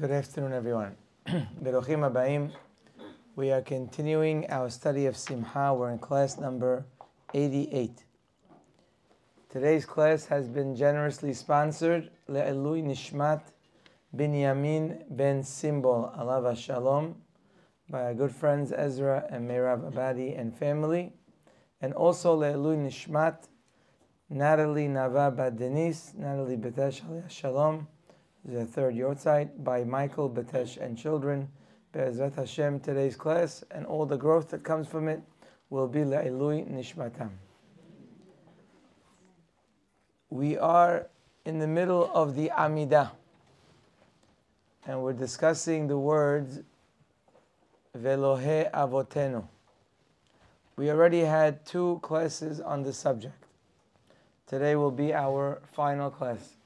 Good afternoon, everyone. Abayim. We are continuing our study of Simha. We're in class number 88. Today's class has been generously sponsored Le'elui Nishmat Binyamin Ben Simbol Alav Shalom by our good friends Ezra and Meirav Abadi and family, and also Le'elui Nishmat Natalie Nava Bad Denis, Natalie Betesh Shalom the third yahrzeit by Michael Batesh and children. Be'ezrat Hashem, today's class and all the growth that comes from it will be La'ilui Nishmatam. We are in the middle of the Amidah and we're discussing the words Velohe Avotenu. We already had two classes on the subject. Today will be our final class.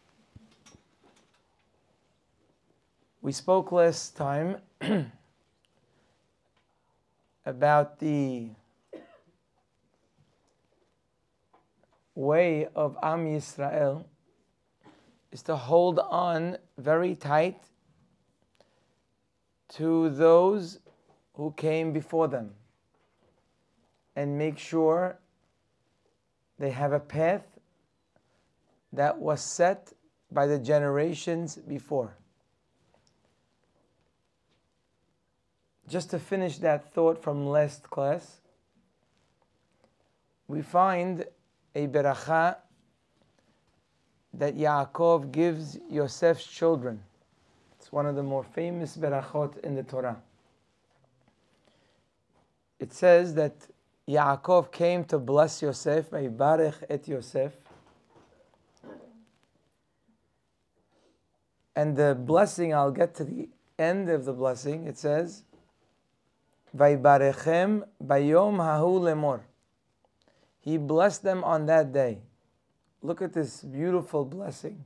We spoke last time about the way of Am Yisrael is to hold on very tight to those who came before them and make sure they have a path that was set by the generations before. Just to finish that thought from last class, we find a beracha that Yaakov gives Yosef's children. It's one of the more famous berachot in the Torah. It says that Yaakov came to bless Yosef, Barech et Yosef. And the blessing, I'll get to the end of the blessing, it says, Vaybarechem bayom hahu lemor. He blessed them on that day. Look at this beautiful blessing.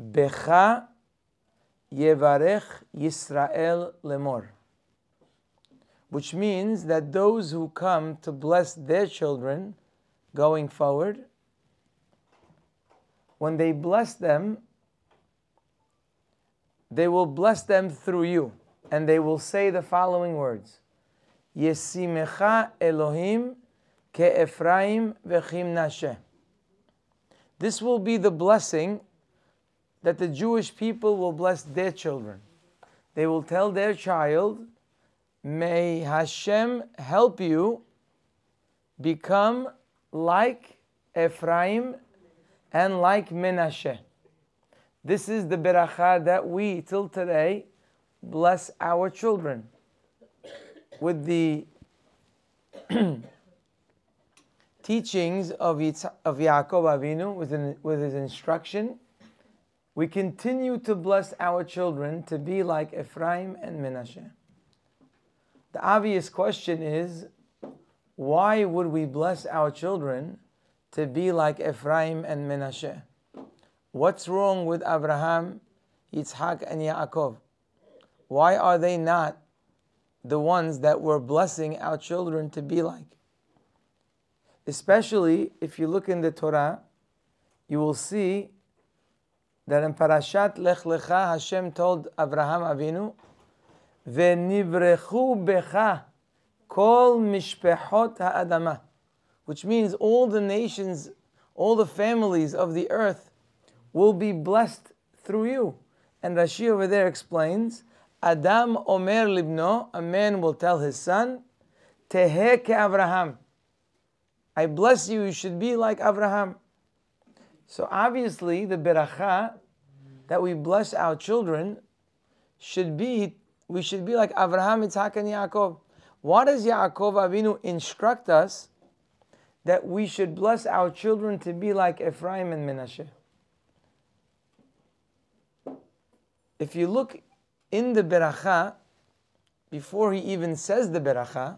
Becha yevarech Yisrael lemor. Which means that those who come to bless their children going forward, when they bless them, they will bless them through you. And they will say the following words Yesimecha Elohim ke'Ephraim v'chim This will be the blessing that the Jewish people will bless their children. They will tell their child, May Hashem help you become like Ephraim and like Menashe. This is the beracha that we, till today, bless our children with the teachings of, Yitzha, of Yaakov Avinu, with, with his instruction, we continue to bless our children to be like Ephraim and Menashe. The obvious question is, why would we bless our children to be like Ephraim and Menashe? What's wrong with Abraham, Yitzhak, and Yaakov? Why are they not the ones that we're blessing our children to be like. Especially if you look in the Torah, you will see that in Parashat Lech Lecha, Hashem told Abraham Avinu, "Ve'nivrechu becha kol mishpechot ha'adama," which means all the nations, all the families of the earth will be blessed through you. And Rashi over there explains Adam Omer Libno, a man will tell his son, Tehe ke Avraham. I bless you, you should be like Abraham. So obviously, the beracha that we bless our children should be, we should be like Abraham, Yitzhak, and Yaakov. Why does Yaakov Avinu instruct us that we should bless our children to be like Ephraim and Menashe? If you look in the beracha, before he even says the beracha,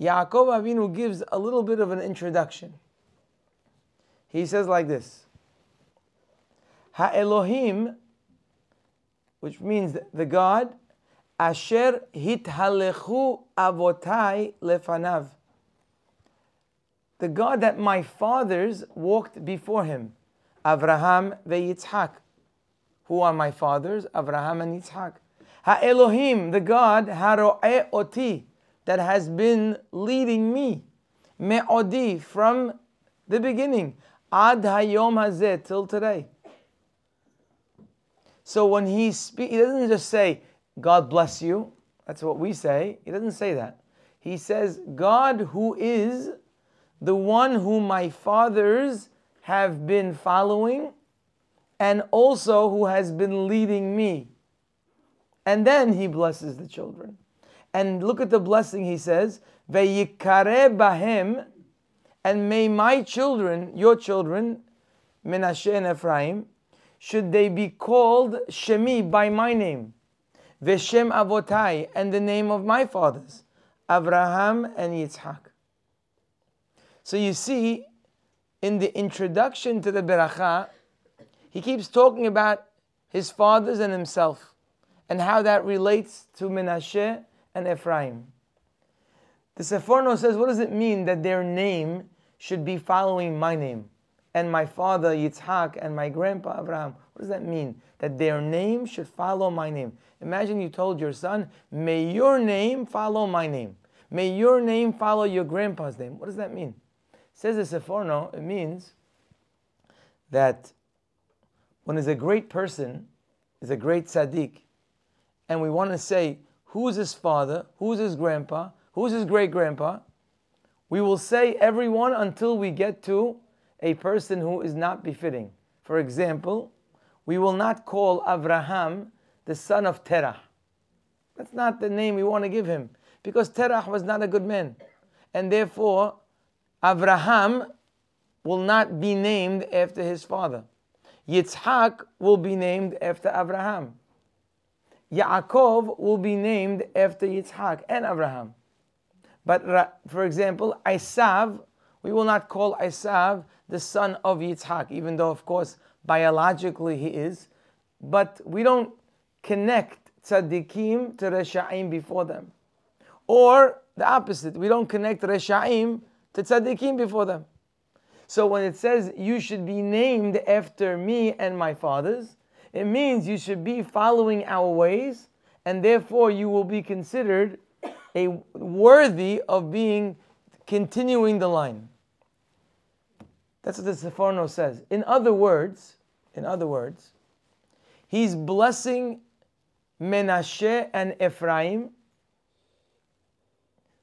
Yaakov Avinu gives a little bit of an introduction. He says like this: Ha Elohim, which means the God, Asher hithalechu avotai lefanav. The God that my fathers walked before him, Avraham veYitzhak. Who are my fathers, Abraham and Yitzhak. Ha Elohim, the God, Haro'e Oti, that has been leading me, Me'odi, from the beginning, Ad Hayom Hazeh, till today. So when he speaks, he doesn't just say, God bless you. That's what we say. He doesn't say that. He says, God who is the one whom my fathers have been following and also who has been leading me. And then he blesses the children. And look at the blessing he says, Ve'yikare bahem, and may my children, your children, Menashe and Ephraim, should they be called Shemi by my name, Veshem Avotai, and the name of my fathers, Abraham and Yitzhak. So you see, in the introduction to the Beracha, he keeps talking about his fathers and himself and how that relates to Menashe and Ephraim. The Seforno says, what does it mean that their name should be following my name? and my father Yitzhak and my grandpa Abraham. What does that mean? That their name should follow my name. Imagine you told your son, May your name follow my name. May your name follow your grandpa's name. What does that mean? Says the Seforno, it means that when is a great person, is a great tzaddik, and we want to say, who's his father, who's his grandpa, who's his great grandpa, we will say everyone until we get to a person who is not befitting. For example, we will not call Abraham the son of Terah. That's not the name we want to give him because Terah was not a good man. And therefore, Abraham will not be named after his father. Yitzhak will be named after Abraham. Yaakov will be named after Yitzhak and Abraham. But for example, Isav, we will not call Isav the son of Yitzhak, even though, of course, biologically he is. But we don't connect tzaddikim to Resha'im before them. Or the opposite, we don't connect Resha'im to tzaddikim before them. So when it says you should be named after me and my fathers, it means you should be following our ways, and therefore you will be considered a worthy of being continuing the line. That's what the Seforno says. In other words, in other words, he's blessing Menashe and Ephraim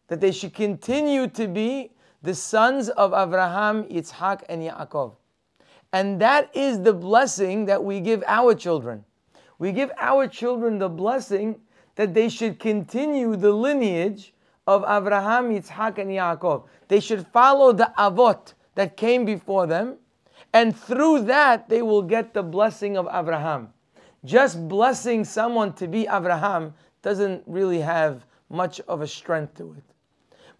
that they should continue to be the sons of Abraham, Yitzhak, and Yaakov. And that is the blessing that we give our children. We give our children the blessing that they should continue the lineage of Abraham, Yitzhak, and Yaakov. They should follow the Avot, that came before them, and through that they will get the blessing of Abraham. Just blessing someone to be Abraham doesn't really have much of a strength to it.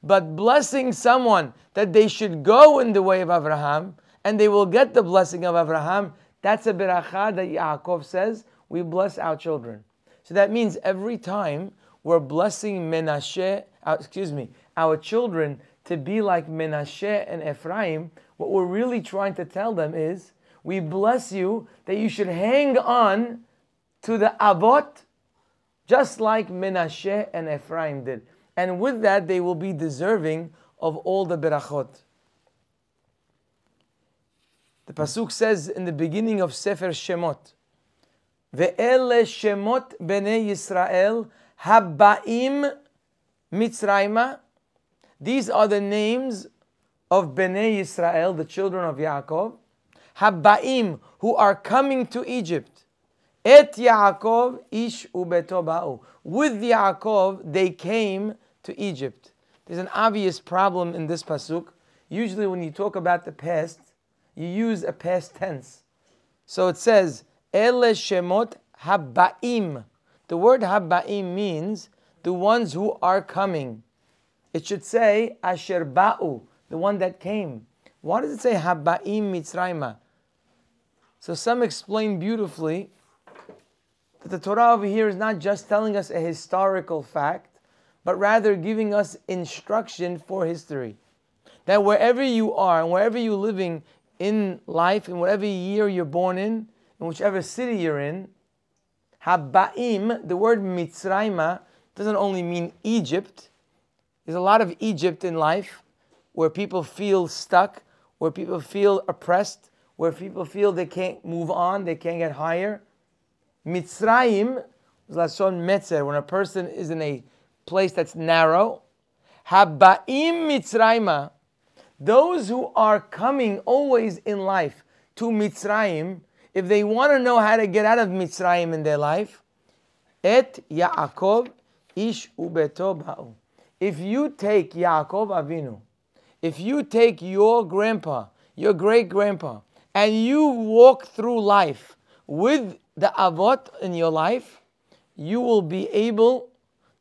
But blessing someone that they should go in the way of Abraham and they will get the blessing of Abraham, that's a beracha that Yaakov says, we bless our children. So that means every time we're blessing Menashe, uh, excuse me, our children to be like Menashe and Ephraim, what we're really trying to tell them is, we bless you that you should hang on to the Avot, just like Menashe and Ephraim did. And with that, they will be deserving of all the berachot. The pasuk says in the beginning of Sefer Shemot, "Ve'ele Shemot bnei Yisrael haba'im Mitzrayma these are the names of Bnei Israel, the children of Yaakov, Habbaim, who are coming to Egypt. Et Yaakov ish ubetoba'u. With Yaakov, they came to Egypt. There's an obvious problem in this pasuk. Usually, when you talk about the past, you use a past tense. So it says, Ele Shemot Habbaim. The word Habbaim means the ones who are coming. It should say Asher Ba'u, the one that came. Why does it say Haba'im Mitzrayma? So some explain beautifully that the Torah over here is not just telling us a historical fact, but rather giving us instruction for history. That wherever you are and wherever you're living in life, in whatever year you're born in, in whichever city you're in, Haba'im, the word Mitzrayma, doesn't only mean Egypt. There's a lot of Egypt in life where people feel stuck, where people feel oppressed, where people feel they can't move on, they can't get higher. Mitzrayim is Lashon Metzer, when a person is in a place that's narrow. Haba'im Mitzrayma, those who are coming always in life to Mitzrayim, if they want to know how to get out of Mitzrayim in their life, et Yaakov ish ubeto ba'u. If you take Yaakov Avinu, if you take your grandpa, your great grandpa, and you walk through life with the avot in your life, you will be able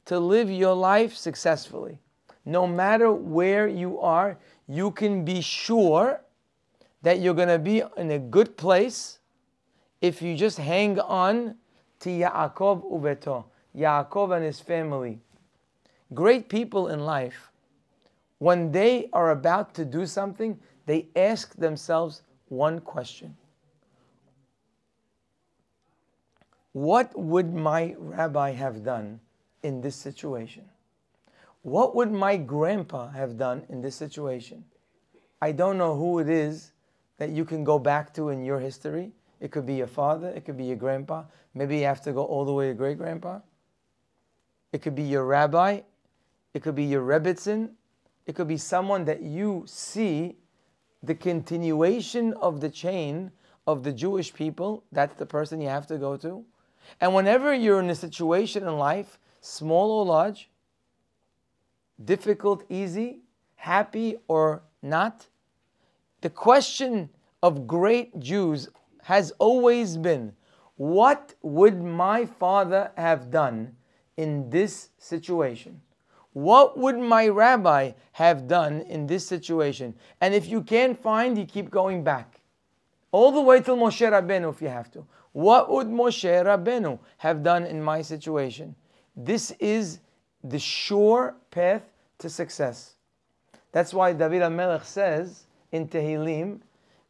to live your life successfully. No matter where you are, you can be sure that you're going to be in a good place if you just hang on to Yaakov ubeto, Yaakov and his family. Great people in life, when they are about to do something, they ask themselves one question What would my rabbi have done in this situation? What would my grandpa have done in this situation? I don't know who it is that you can go back to in your history it could be your father. It could be your grandpa. Maybe you have to go all the way to great grandpa. It could be your rabbi. It could be your rebbitzin. It could be someone that you see the continuation of the chain of the Jewish people. That's the person you have to go to. And whenever you're in a situation in life, small or large, difficult, easy, happy or not, the question of great Jews has always been what would my father have done in this situation? What would my rabbi have done in this situation? And if you can't find, you keep going back. All the way till Moshe Rabbeinu if you have to. What would Moshe Rabbeinu have done in my situation? This is the sure path to success. That's why David HaMelech says in Tehillim,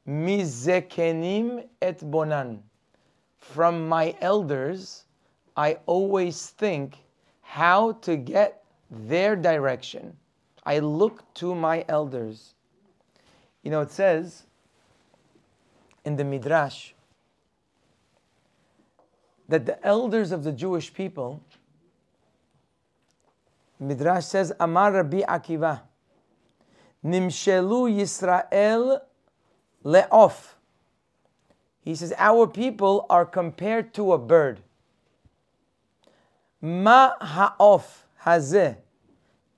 Mizekenim et bonan. From my elders, I always think how to get their direction. I look to my elders. You know, it says in the Midrash that the elders of the Jewish people, Midrash says, Amar Rabbi Akiva, Nimshelu Yisrael le'of. He says, Our people are compared to a bird. Ma ha'of hazeh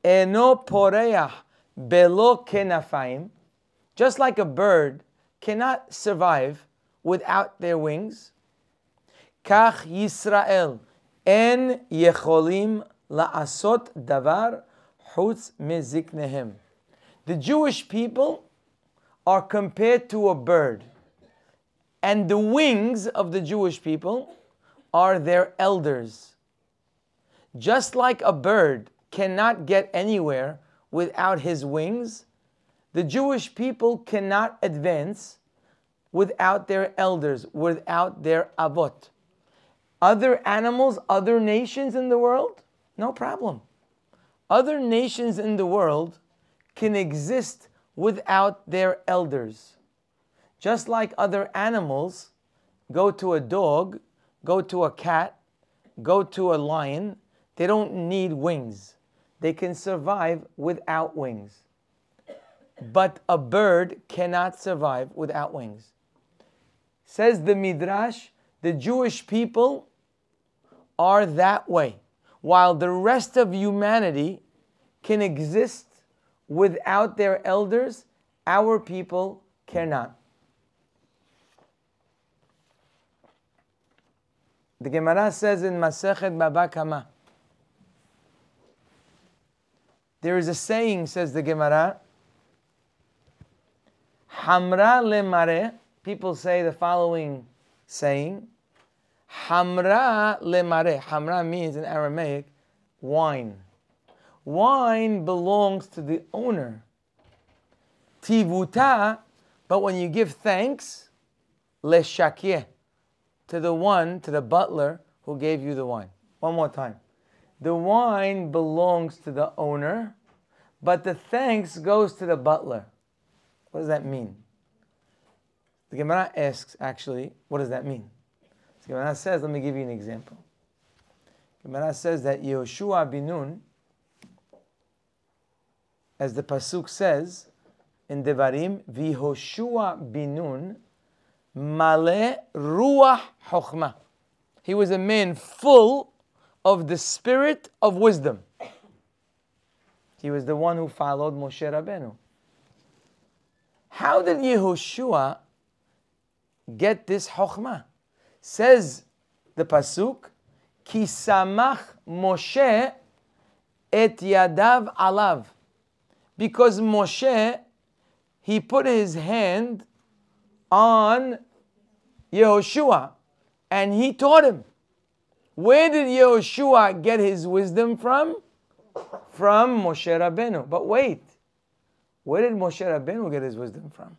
eno poreach belo kenafaim. Just like a bird cannot survive without their wings. Kach Yisrael en yecholim la'asot davar chutz meziknehem. The Jewish people are compared to a bird. And the wings of the Jewish people are their elders. Just like a bird cannot get anywhere without his wings, the Jewish people cannot advance without their elders, without their avot. Other animals, other nations in the world, no problem. Other nations in the world can exist without their elders. Just like other animals go to a dog, go to a cat, go to a lion, they don't need wings. They can survive without wings. But a bird cannot survive without wings. Says the Midrash, the Jewish people are that way, while the rest of humanity can exist without their elders, our people cannot. The Gemara says in Masechet Baba Kama, there is a saying, says the Gemara, Hamra le mare. People say the following saying, Hamra le mare. Hamra means in Aramaic wine. Wine belongs to the owner. Tivuta, but when you give thanks, le shakye. to the one, to the butler who gave you the wine. One more time. The wine belongs to the owner, but the thanks goes to the butler. What does that mean? The Gemara asks, actually, what does that mean? Gemara says, let me give you an example. Gemara says that Yehoshua bin Nun, as the Pasuk says in Devarim, Vihoshua bin Nun, Male Ruach Chochmah. He was a man full of the spirit of wisdom. He was the one who followed Moshe Rabbeinu. How did Yehoshua get this chokhmah? Says the pasuk, "Ki samach Moshe et yadav alav," because Moshe he put his hand on Yehoshua and he taught him. Where did Yehoshua get his wisdom from? From Moshe Rabbeinu. But wait, where did Moshe Rabbeinu get his wisdom from?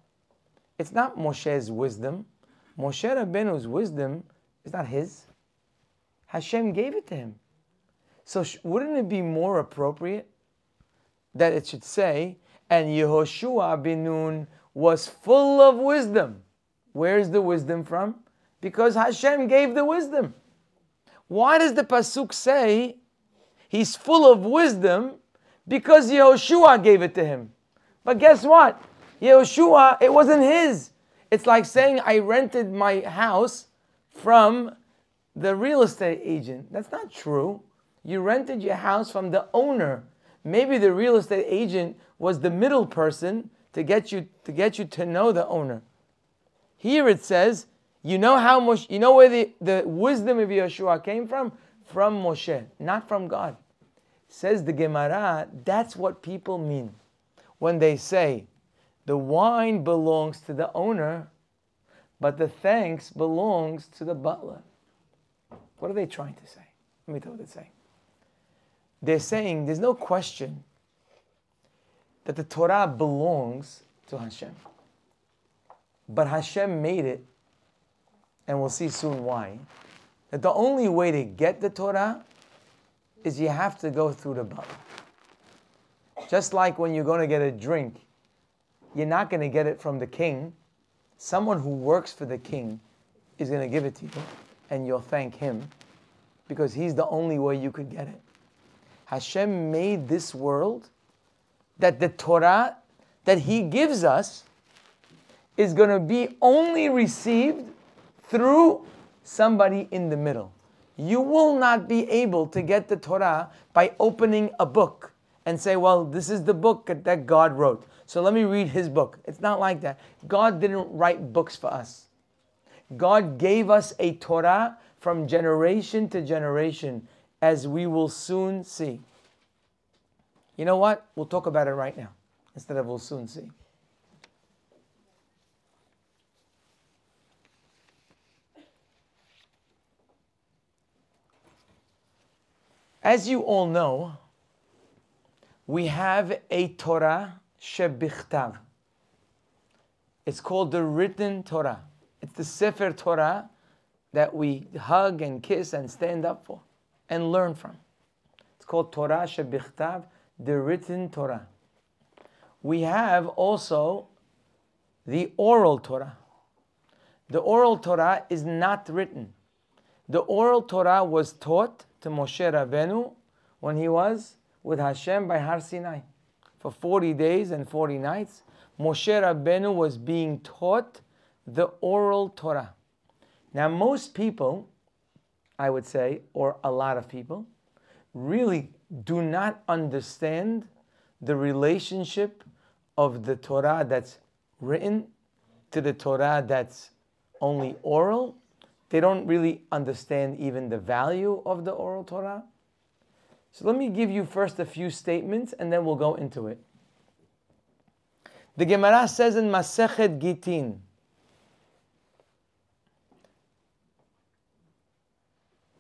It's not Moshe's wisdom. Moshe Rabbeinu's wisdom is not his. Hashem gave it to him. So sh- wouldn't it be more appropriate that it should say, and Yehoshua bin Nun was full of wisdom? Where's the wisdom from? Because Hashem gave the wisdom. Why does the Pasuk say he's full of wisdom? Because Yehoshua gave it to him. But guess what? Yehoshua, it wasn't his. It's like saying I rented my house from the real estate agent. That's not true. You rented your house from the owner. Maybe the real estate agent was the middle person to get you to get you to know the owner. Here it says you know how much you know where the, the wisdom of Yehoshua came from? From Moshe, not from God. Says the Gemara, that's what people mean when they say the wine belongs to the owner, but the thanks belongs to the butler. What are they trying to say? Let me tell you what they're saying. They're saying there's no question that the Torah belongs to Hashem. But Hashem made it and we'll see soon why, that the only way to get the Torah is you have to go through the butler. Just like when you're going to get a drink, you're not going to get it from the king. Someone who works for the king is going to give it to you, and you'll thank him because he's the only way you could get it. Hashem made this world that the Torah that he gives us is going to be only received through somebody in the middle. You will not be able to get the Torah by opening a book and say, well, this is the book that God wrote. So let me read his book. It's not like that. God didn't write books for us. God gave us a Torah from generation to generation, as we will soon see. You know what? We'll talk about it right now instead of we'll soon see. As you all know, we have a Torah shebichtav. It's called the written Torah. It's the Sefer Torah that we hug and kiss and stand up for and learn from. It's called Torah shebichtav, the written Torah. We have also the oral Torah. The oral Torah is not written. The oral Torah was taught to Moshe Rabbeinu when he was with Hashem by Har Sinai. For 40 days and 40 nights, Moshe Rabbeinu was being taught the oral Torah. Now, most people, I would say, or a lot of people, really do not understand the relationship of the Torah that's written to the Torah that's only oral they don't really understand even the value of the oral Torah. So let me give you first a few statements and then we'll go into it. The Gemara says in Masechet Gittin,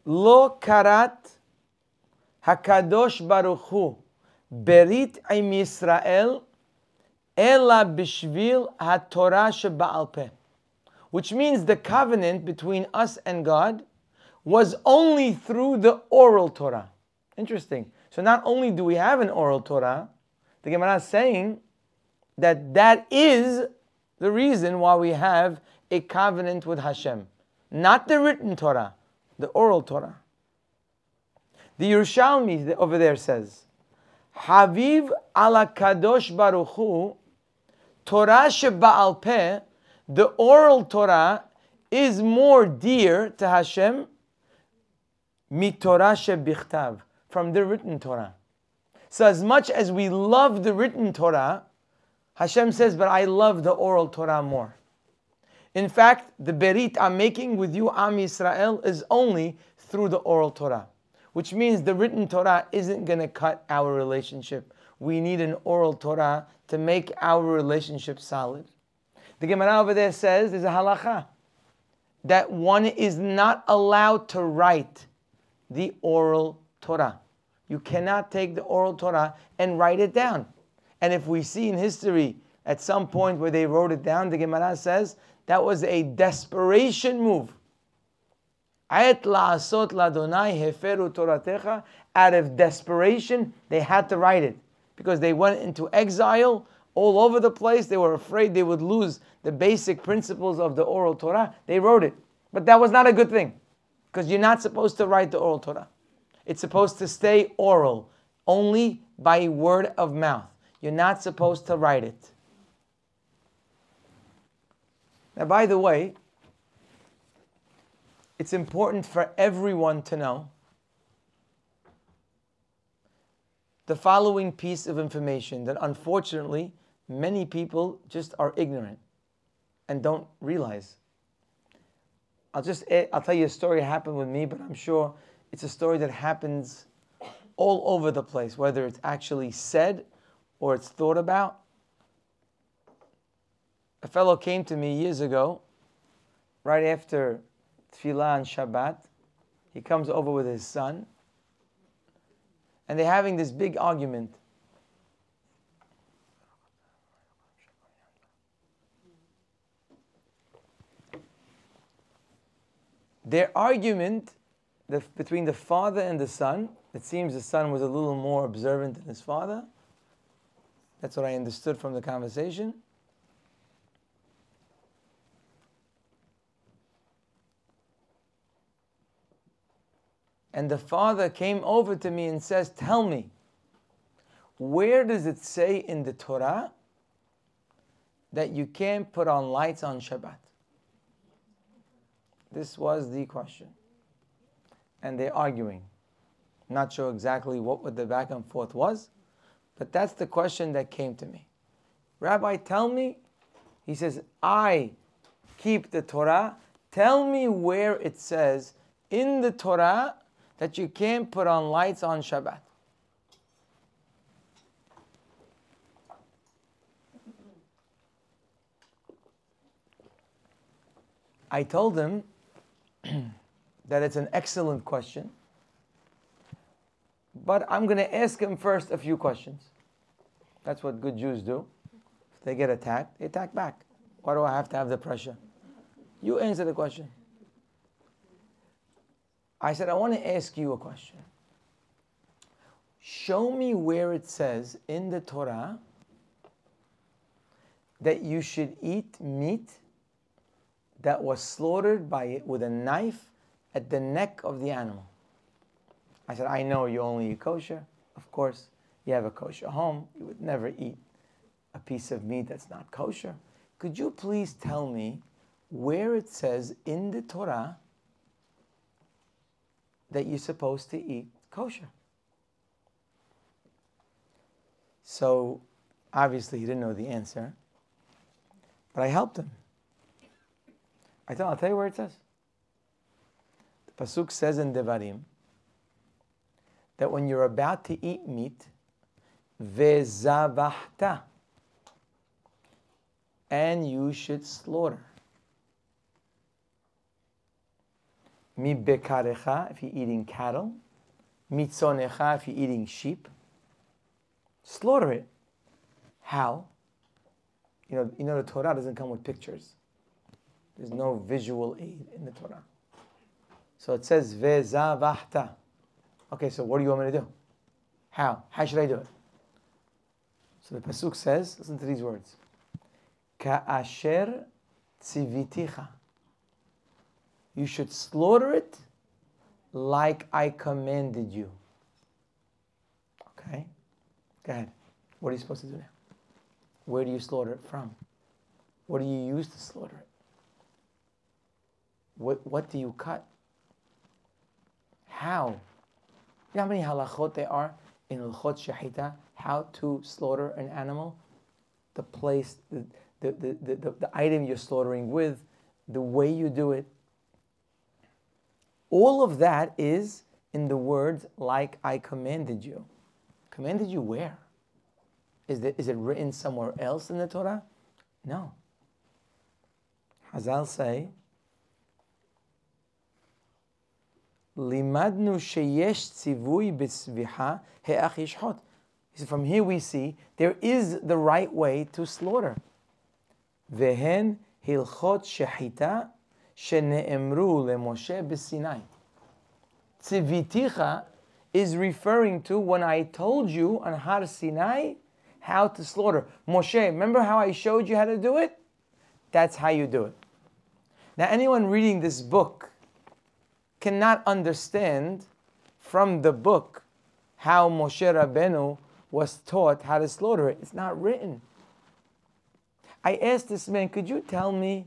Lo karat Hakadosh Baruch Hu berit im Yisrael ela bishvil haTorah sheba'al peh. which means the covenant between us and God was only through the oral Torah. Interesting. So not only do we have an oral Torah, the Gemara is saying that that is the reason why we have a covenant with Hashem. Not the written Torah, the oral Torah. The Yerushalmi over there says, Haviv al HaKadosh baruch hu, Torah sheba'al peh, the oral Torah is more dear to Hashem mitorah shebichtav, from the written Torah. So as much as we love the written Torah, Hashem says, but I love the oral Torah more. In fact, the berit I'm making with you, Am Yisrael, is only through the oral Torah, which means the written Torah isn't going to cut our relationship. We need an oral Torah to make our relationship solid. The Gemara over there says there's a halacha that one is not allowed to write the oral Torah. You cannot take the oral Torah and write it down. And if we see in history at some point where they wrote it down, the Gemara says that was a desperation move. Out of desperation, they had to write it because they went into exile all over the place. They were afraid they would lose the basic principles of the oral Torah. They wrote it. But that was not a good thing because you're not supposed to write the oral Torah. It's supposed to stay oral, only by word of mouth. You're not supposed to write it. Now, by the way, it's important for everyone to know the following piece of information that unfortunately many people just are ignorant and don't realize. I'll just eh, I'll tell you a story happened with me, but I'm sure it's a story that happens all over the place, whether it's actually said or it's thought about. A fellow came to me years ago, right after Tefillah and Shabbat. He comes over with his son, and they're having this big argument. Their argument the, between the father and the son, it seems the son was a little more observant than his father. That's what I understood from the conversation. And the father came over to me and says, Tell me, where does it say in the Torah that you can't put on lights on Shabbat? This was the question. And they're arguing. Not sure exactly what the back and forth was, but that's the question that came to me. Rabbi, tell me, he says, I keep the Torah. Tell me where it says in the Torah that you can't put on lights on Shabbat. I told him that it's an excellent question, but I'm going to ask him first a few questions. That's what good Jews do. If they get attacked, they attack back. Why do I have to have the pressure? You answer the question. I said, I want to ask you a question. Show me where it says in the Torah that you should eat meat that was slaughtered by with a knife at the neck of the animal. I said, I know you only eat kosher. Of course, you have a kosher home. You would never eat a piece of meat that's not kosher. Could you please tell me where it says in the Torah that you're supposed to eat kosher. So obviously he didn't know the answer, but I helped him. I tell, I'll tell you where it says. Pasuk says in Devarim that when you're about to eat meat, vezavahta, and you should slaughter. Mi bekarecha, if you're eating cattle. Mitzonecha, if you're eating sheep. Slaughter it. How? You know, you know the Torah doesn't come with pictures. There's no visual aid in the Torah. So it says vezavahta. Okay, so what do you want me to do? How? How should I do it? So the pasuk says, listen to these words. Ka'asher tziviticha. You should slaughter it like I commanded you. Okay? Go ahead. What are you supposed to do now? Where do you slaughter it from? What do you use to slaughter it? What, what do you cut? How? You know how many halachot there are in Hilchot Shahita? How to slaughter an animal? The place, the, the, the, the, the, item you're slaughtering with, the way you do it. All of that is in the words, like I commanded you. Commanded you where? Is, it is it written somewhere else in the Torah? No. Hazal say, Limadnu sheyesh tzivui. From here we see there is the right way to slaughter. Vehen hilchot shechita shene'emru leMoshe b'Sinai. Tziviticha is referring to when I told you on Har Sinai how to slaughter. Moshe, remember how I showed you how to do it? That's how you do it. Now, anyone reading this book cannot understand from the book how Moshe Rabbeinu was taught how to slaughter it. It's not written. I asked this man, could you tell me?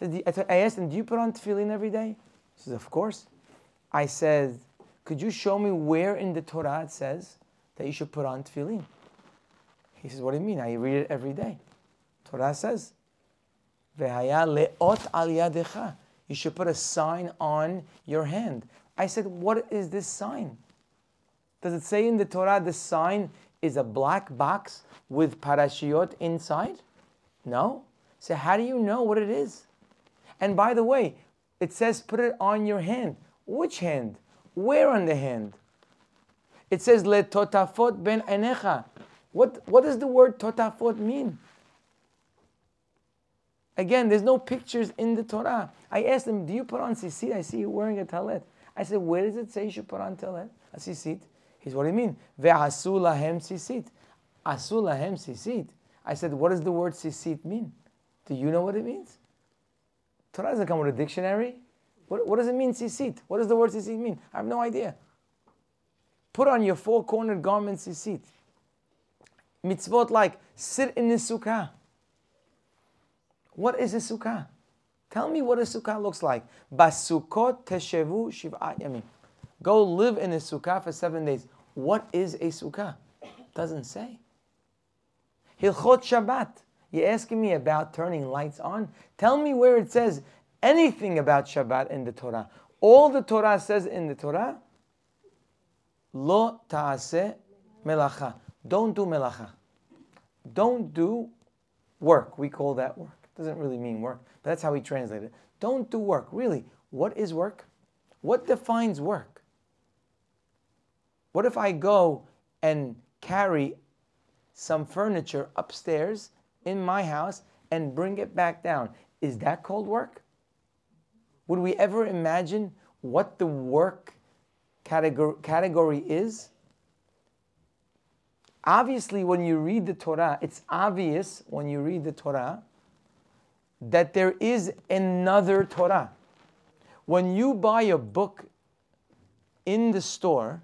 I asked him, do you put on tefillin every day? He says, of course. I said, could you show me where in the Torah it says that you should put on tefillin? He says, what do you mean? I read it every day. Torah says, Vehaya leot al yadecha. You should put a sign on your hand. I said, What is this sign? Does it say in the Torah the sign is a black box with parashiot inside? No. So, how do you know what it is? And by the way, it says put it on your hand. Which hand? Where on the hand? It says le totafot ben enecha. What, what does the word totafot mean? Again, there's no pictures in the Torah. I asked him, Do you put on tzitzit? I see you wearing a talit. I said, Where does it say you should put on talit? A. He said, What do you mean? Ve'asu lahem tzitzit. Asu lahem tzitzit. I said, What does the word tzitzit mean? Do you know what it means? Torah doesn't come with a dictionary. What, what does it mean, tzitzit? What does the word tzitzit mean? I have no idea. Put on your four cornered garment tzitzit. Mitzvot like sit in the sukkah. What is a sukkah? Tell me what a sukkah looks like. Basukot teshevu shiv'at yamim. Go live in a sukkah for seven days. What is a sukkah? Doesn't say. Hilchot Shabbat. You're asking me about turning lights on? Tell me where it says anything about Shabbat in the Torah. All the Torah says in the Torah, Lo ta'aseh melacha. Don't do melacha. Don't do work. We call that work. Doesn't really mean work, but that's how we translate it. Don't do work. Really, what is work? What defines work? What if I go and carry some furniture upstairs in my house and bring it back down? Is that called work? Would we ever imagine what the work category is? Obviously, when you read the Torah, it's obvious when you read the Torah that there is another Torah. When you buy a book in the store,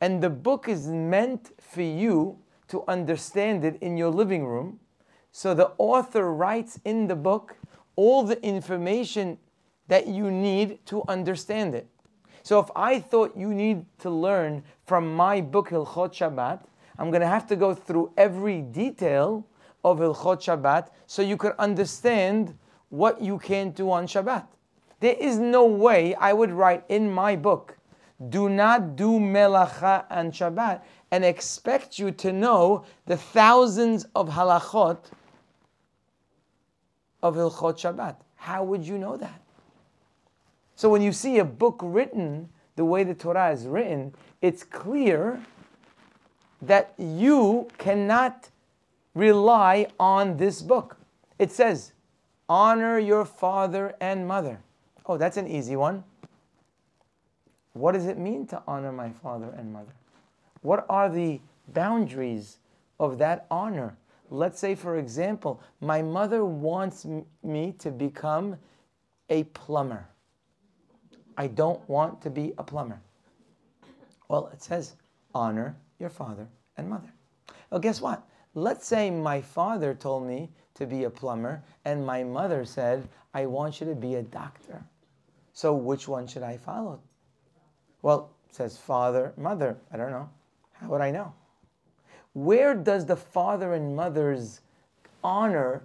and the book is meant for you to understand it in your living room, so the author writes in the book all the information that you need to understand it. So if I thought you need to learn from my book Hilchot Shabbat, I'm going to have to go through every detail of Hilchot Shabbat so you could understand what you can't do on Shabbat. There is no way I would write in my book, do not do melacha on Shabbat, and expect you to know the thousands of halachot of Hilchot Shabbat. How would you know that? So when you see a book written the way the Torah is written, it's clear that you cannot rely on this book. It says, honor your father and mother. Oh, that's an easy one. What does it mean to honor my father and mother? What are the boundaries of that honor? Let's say, for example, my mother wants me to become a plumber. I don't want to be a plumber. Well, it says, honor your father and mother. Well, guess what? Let's say my father told me to be a plumber, and my mother said, I want you to be a doctor. So, which one should I follow? Well, says father, mother. I don't know. How would I know? Where does the father and mother's honor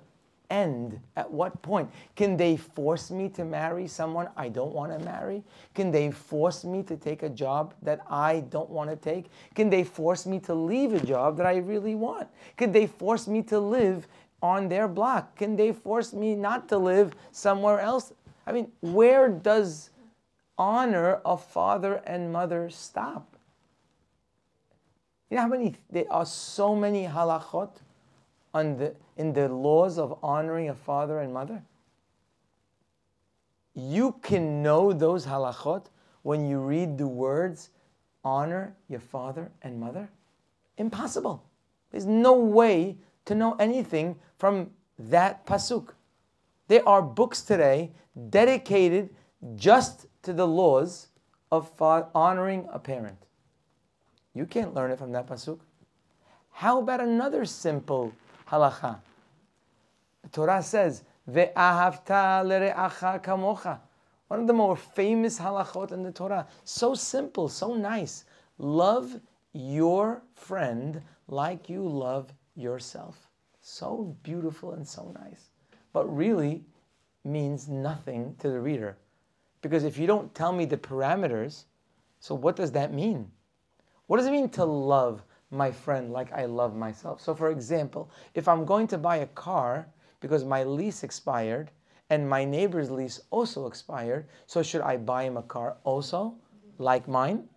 end? At what point? Can they force me to marry someone I don't want to marry? Can they force me to take a job that I don't want to take? Can they force me to leave a job that I really want? Can they force me to live on their block? Can they force me not to live somewhere else? I mean, where does honor of father and mother stop? You know how many, there are so many halachot the, in the laws of honoring a father and mother? You can know those halachot when you read the words, honor your father and mother? Impossible. There's no way to know anything from that pasuk. There are books today dedicated just to the laws of honoring a parent. You can't learn it from that pasuk. How about another simple halacha? The Torah says, "Ve'ahavta lereacha kamocha." One of the more famous halachot in the Torah. So simple, so nice. Love your friend like you love yourself. So beautiful and so nice. But really means nothing to the reader. Because if you don't tell me the parameters, so what does that mean? What does it mean to love my friend like I love myself? So, for example, if I'm going to buy a car because my lease expired and my neighbor's lease also expired, so should I buy him a car also like mine?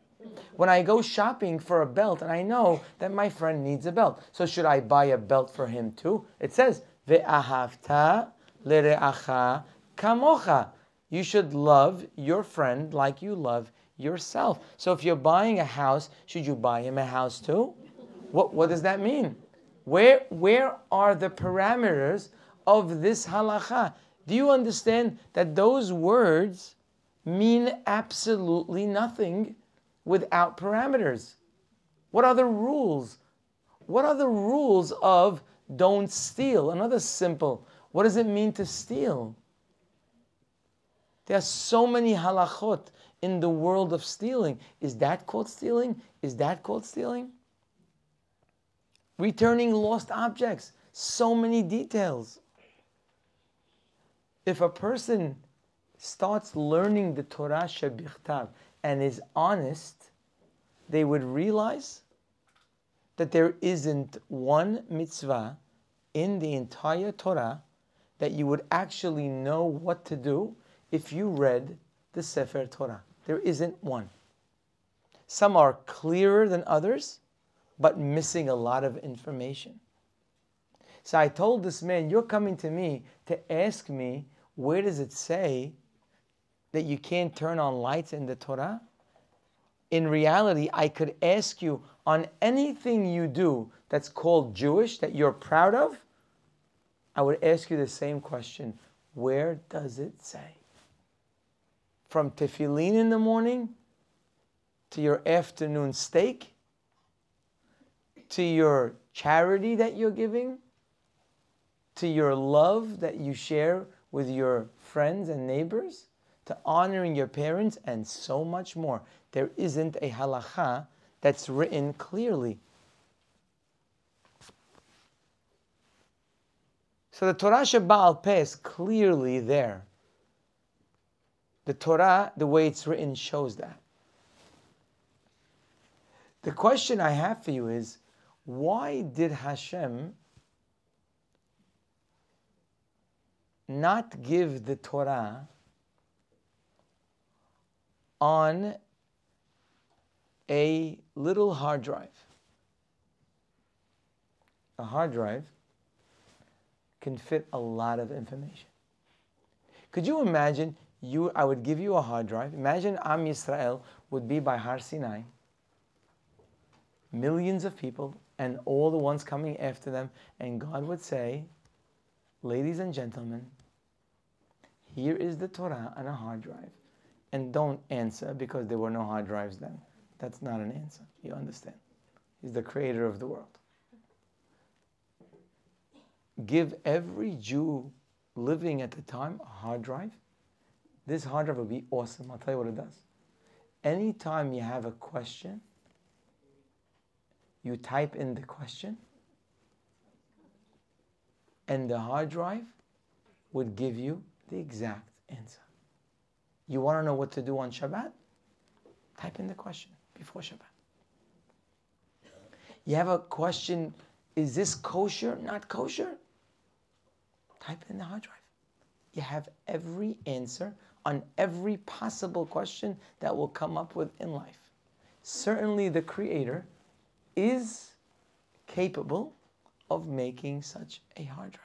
When I go shopping for a belt and I know that my friend needs a belt, so should I buy a belt for him too? It says, Ve'ahavta lere'acha kamocha. You should love your friend like you love yourself. So if you're buying a house, should you buy him a house too? What, what does that mean? Where, where are the parameters of this halacha? Do you understand that those words mean absolutely nothing without parameters? What are the rules? What are the rules of don't steal? Another simple. What does it mean to steal? There are so many halachot in the world of stealing. Is that called stealing? Is that called stealing? Returning lost objects. So many details. If a person starts learning the Torah Shebichtav and is honest, they would realize that there isn't one mitzvah in the entire Torah that you would actually know what to do if you read the Sefer Torah. There isn't one. Some are clearer than others, but missing a lot of information. So I told this man, You're coming to me to ask me, where does it say that you can't turn on lights in the Torah? In reality, I could ask you on anything you do that's called Jewish that you're proud of. I would ask you the same question Where does it say? from tefillin in the morning to your afternoon steak to your charity that you're giving to your love that you share with your friends and neighbors to honoring your parents and so much more. There isn't a halacha that's written clearly. So the Torah Shabbal Peh is clearly there. The Torah, the way it's written, shows that. The question I have for you is why did Hashem not give the Torah on a little hard drive? A hard drive can fit a lot of information. Could you imagine you I would give you a hard drive. Imagine Am Yisrael would be by Har Sinai. Millions of people and all the ones coming after them, and God would say, Ladies and gentlemen, here is the Torah on a hard drive. And don't answer because there were no hard drives then. That's not an answer. You understand? He's the creator of the world. Give every Jew living at the time a hard drive. This hard drive would be awesome. I'll tell you what it does. Anytime you have a question, you type in the question, and the hard drive would give you the exact answer. You want to know what to do on Shabbat? Type in the question before Shabbat. You have a question, is this kosher, not kosher? Type in the hard drive. You have every answer on every possible question that will come up with in life. Certainly, the Creator is capable of making such a hard drive.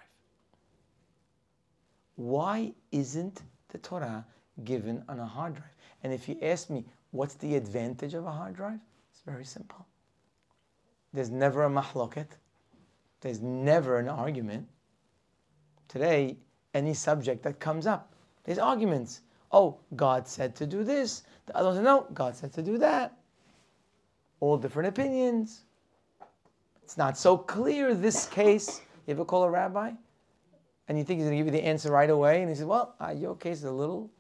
Why isn't the Torah given on a hard drive? And if you ask me, what's the advantage of a hard drive? It's very simple. There's never a mahloket. There's never an argument. Today, any subject that comes up, there's arguments. Oh, God said to do this. The other one said, no, God said to do that. All different opinions. It's not so clear this case. You ever call a rabbi? And you think he's going to give you the answer right away? And he says, well, uh, your case is a little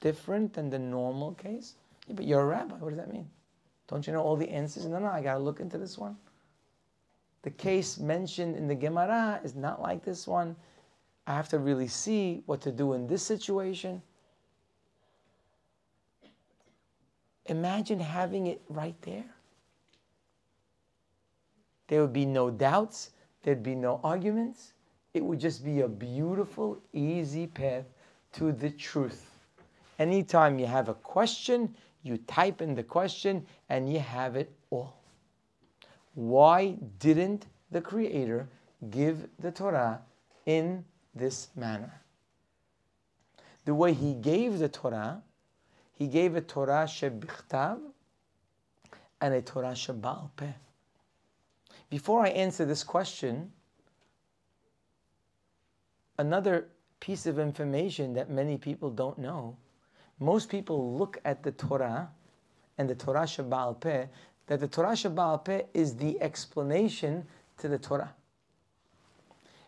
different than the normal case. Yeah, but you're a rabbi. What does that mean? Don't you know all the answers? No, no, I got to look into this one. The case mentioned in the Gemara is not like this one. I have to really see what to do in this situation. Imagine having it right there. There would be no doubts, there'd be no arguments. It would just be a beautiful, easy path to the truth. Anytime you have a question, you type in the question and you have it all. Why didn't the Creator give the Torah in this manner? The way He gave the Torah he gave a Torah shebichtav and a Torah shebal peh. Before I answer this question, another piece of information that many people don't know. Most people look at the Torah and the Torah Shabbal Peh, that the Torah Shabbal Peh is the explanation to the Torah.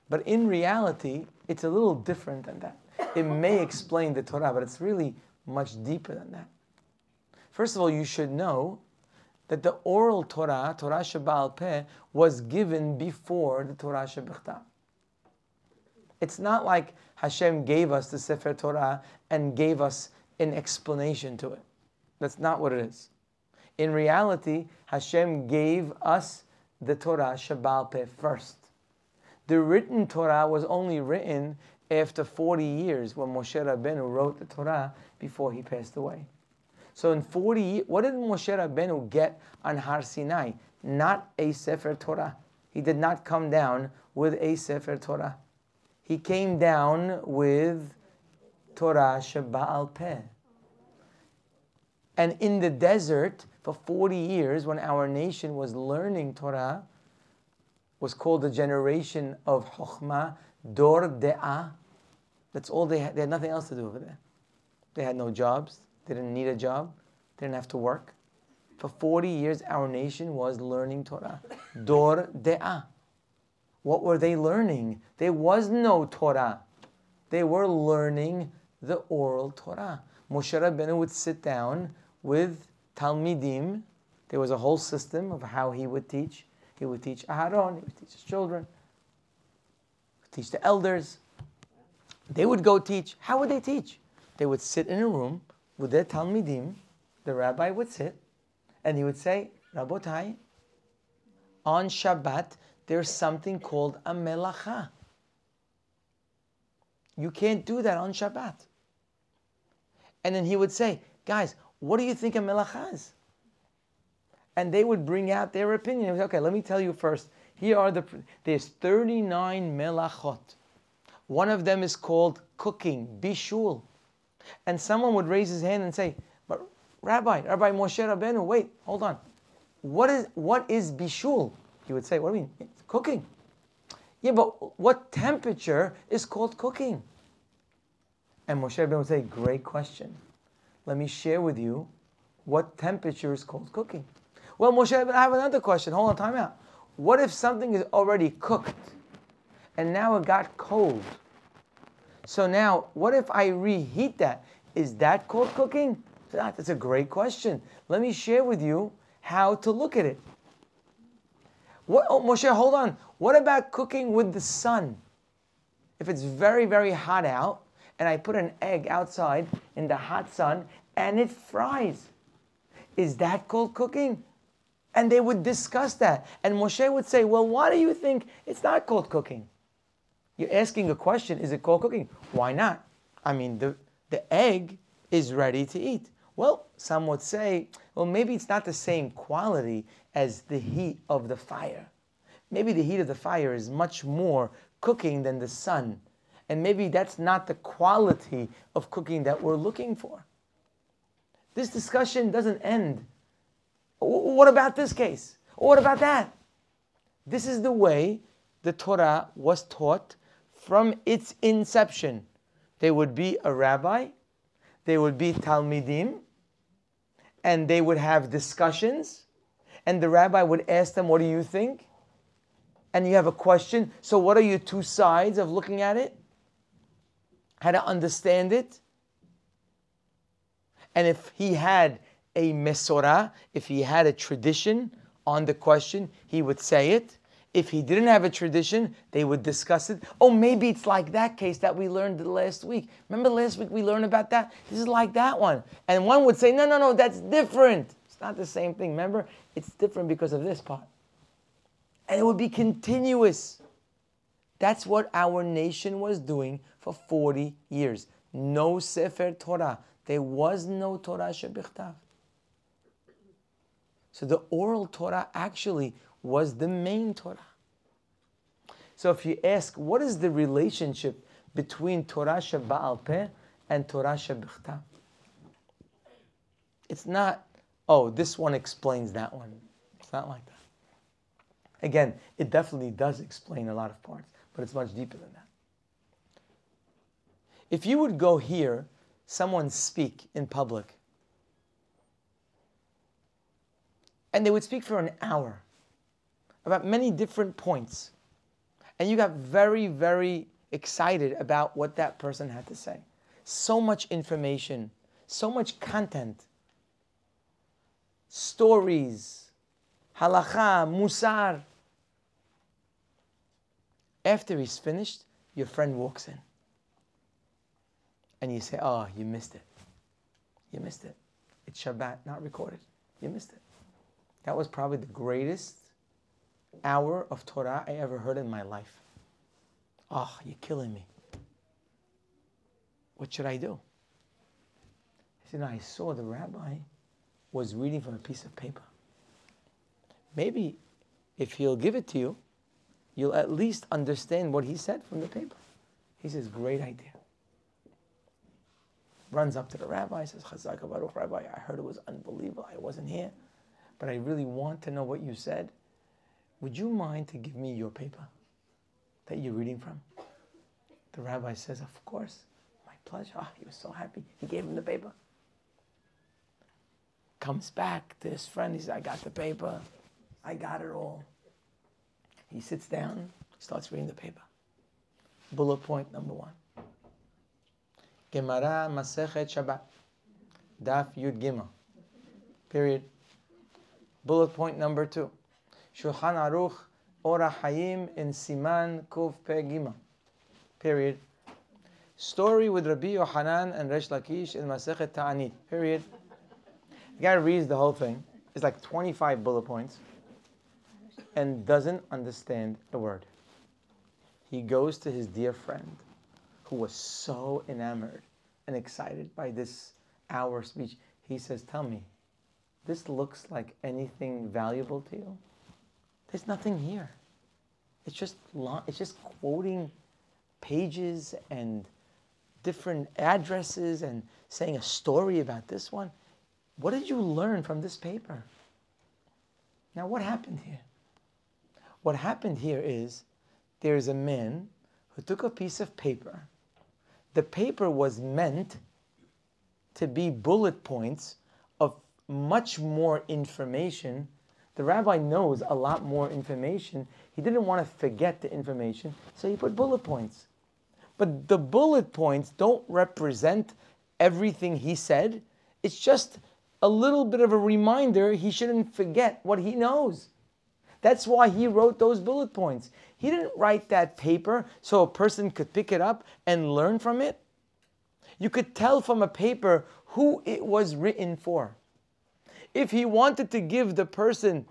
But in reality, it's a little different than that. It may explain the Torah, but it's really much deeper than that. First of all, you should know that the oral Torah, Torah Shabbal Peh, was given before the Torah Shabbakhtav. It's not like Hashem gave us the Sefer Torah and gave us an explanation to it. That's not what it is. In reality, Hashem gave us the Torah Shabbal Peh first. The written Torah was only written after 40 years when Moshe Rabbeinu wrote the Torah before he passed away. So in 40 years, what did Moshe Rabbeinu get on Har Sinai? Not a Sefer Torah. He did not come down with a Sefer Torah. He came down with Torah Shabbal Peh. And in the desert, for 40 years, when our nation was learning Torah, was called the generation of Chokhmah, Dor De'ah. That's all they had. They had nothing else to do over there. They had no jobs. They didn't need a job. They didn't have to work. For 40 years, our nation was learning Torah. Dor De'ah. What were they learning? There was no Torah. They were learning the oral Torah. Moshe Rabbeinu would sit down with Talmidim. There was a whole system of how he would teach. He would teach Aharon, he would teach his children, teach the elders. They would go teach. How would they teach? They would sit in a room with their Talmidim. The rabbi would sit and he would say, Rabotai, on Shabbat, there's something called a melacha. You can't do that on Shabbat. And then he would say, guys, what do you think a melacha is? And they would bring out their opinion. okay, let me tell you first. Here are the, there's 39 melachot. One of them is called cooking, bishul. And someone would raise his hand and say, but Rabbi, Rabbi Moshe Rabbeinu, wait, hold on. What is, what is bishul? He would say, what do you mean? It's cooking. Yeah, but what temperature is called cooking? And Moshe Rabbeinu would say, great question. Let me share with you what temperature is called cooking. Well, Moshe, Rabbeinu, I have another question. Hold on, time out. What if something is already cooked and now it got cold? So now, what if I reheat that? Is that called cooking? Ah, that's a great question. Let me share with you how to look at it. What, oh, Moshe, hold on. What about cooking with the sun? If it's very, very hot out, and I put an egg outside in the hot sun and it fries, is that called cooking? And they would discuss that. And Moshe would say, Well, why do you think it's not called cooking? You're asking a question, is it called cooking? Why not? I mean, the, the egg is ready to eat. Well, some would say, well, maybe it's not the same quality as the heat of the fire. Maybe the heat of the fire is much more cooking than the sun. And maybe that's not the quality of cooking that we're looking for. This discussion doesn't end. What about this case? What about that? This is the way the Torah was taught from its inception. They would be a rabbi, they would be Talmidim, and they would have discussions, and the rabbi would ask them, What do you think? And you have a question. So, what are your two sides of looking at it? How to understand it? And if he had a mesorah, if he had a tradition on the question, he would say it. If he didn't have a tradition, they would discuss it. Oh, maybe it's like that case that we learned last week. Remember last week we learned about that? This is like that one. And one would say, no, no, no, that's different. It's not the same thing. Remember, it's different because of this part. And it would be continuous. That's what our nation was doing for 40 years. No Sefer Torah. There was no Torah Shebichtav. So the oral Torah actually was the main Torah. So if you ask, what is the relationship between Torah Shebba'al Peh and Torah Shebichtav? It's not, oh, this one explains that one. It's not like that. Again, it definitely does explain a lot of parts, but it's much deeper than that. If you would go hear someone speak in public, and they would speak for an hour, about many different points. And you got very, very excited about what that person had to say. So much information, so much content, stories, halacha, musar. After he's finished, your friend walks in. And you say, Oh, you missed it. You missed it. It's Shabbat, not recorded. You missed it. That was probably the greatest hour of Torah I ever heard in my life. Oh, you're killing me. What should I do? He said, I saw the rabbi was reading from a piece of paper. Maybe if he'll give it to you, you'll at least understand what he said from the paper. He says, Great idea. Runs up to the rabbi, says, Chazak Baruch, Rabbi, I heard it was unbelievable. I wasn't here, but I really want to know what you said. Would you mind to give me your paper that you're reading from? The rabbi says, Of course. My pleasure. Oh, he was so happy. He gave him the paper. Comes back to his friend. He says, I got the paper. I got it all. He sits down, starts reading the paper. Bullet point number one. Gemara Masechet Shabbat. Daf Yud Gimel. Period. Bullet point number two. Shulchan Aruch Ora Hayim in Siman Kuf Pegima. Period. Story with Rabbi Yohanan and Resh Lakish in Masechet Ta'anit. Period. The guy reads the whole thing. It's like 25 bullet points and doesn't understand a word. He goes to his dear friend who was so enamored and excited by this hour speech. He says, Tell me, this looks like anything valuable to you? There's nothing here. It's just it's just quoting pages and different addresses and saying a story about this one. What did you learn from this paper? Now, what happened here? What happened here is there's a man who took a piece of paper. The paper was meant to be bullet points of much more information. The rabbi knows a lot more information. He didn't want to forget the information, so he put bullet points. But the bullet points don't represent everything he said. It's just a little bit of a reminder he shouldn't forget what he knows. That's why he wrote those bullet points. He didn't write that paper so a person could pick it up and learn from it. You could tell from a paper who it was written for. If he wanted to give the person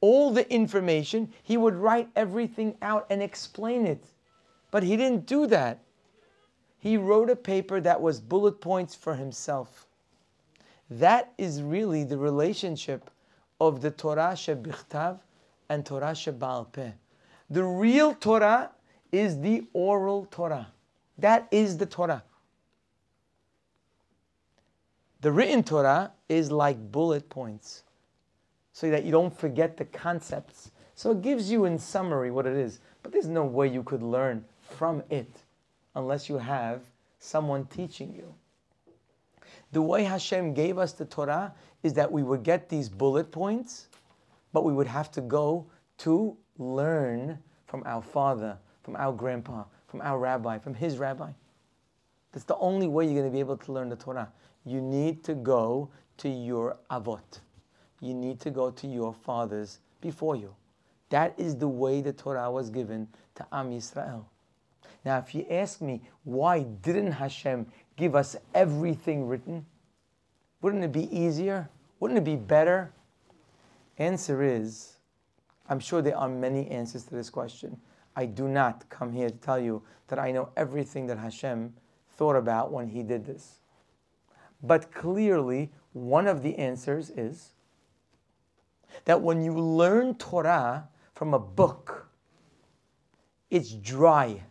all the information, he would write everything out and explain it. But he didn't do that. He wrote a paper that was bullet points for himself. That is really the relationship of the Torah shebichtav and Torah Shebal. The real Torah is the oral Torah. That is the Torah. The written Torah is like bullet points so that you don't forget the concepts. So it gives you in summary what it is. But there's no way you could learn from it unless you have someone teaching you. The way Hashem gave us the Torah is that we would get these bullet points but we would have to go to learn from our father, from our grandpa, from our rabbi, from his rabbi. That's the only way you're going to be able to learn the Torah. You need to go to your avot. You need to go to your fathers before you. That is the way the Torah was given to Am Yisrael. Now, if you ask me, why didn't Hashem give us everything written? Wouldn't it be easier? Wouldn't it be better? Answer is, I'm sure there are many answers to this question. I do not come here to tell you that I know everything that Hashem thought about when He did this. But clearly, one of the answers is that when you learn Torah from a book, it's dry.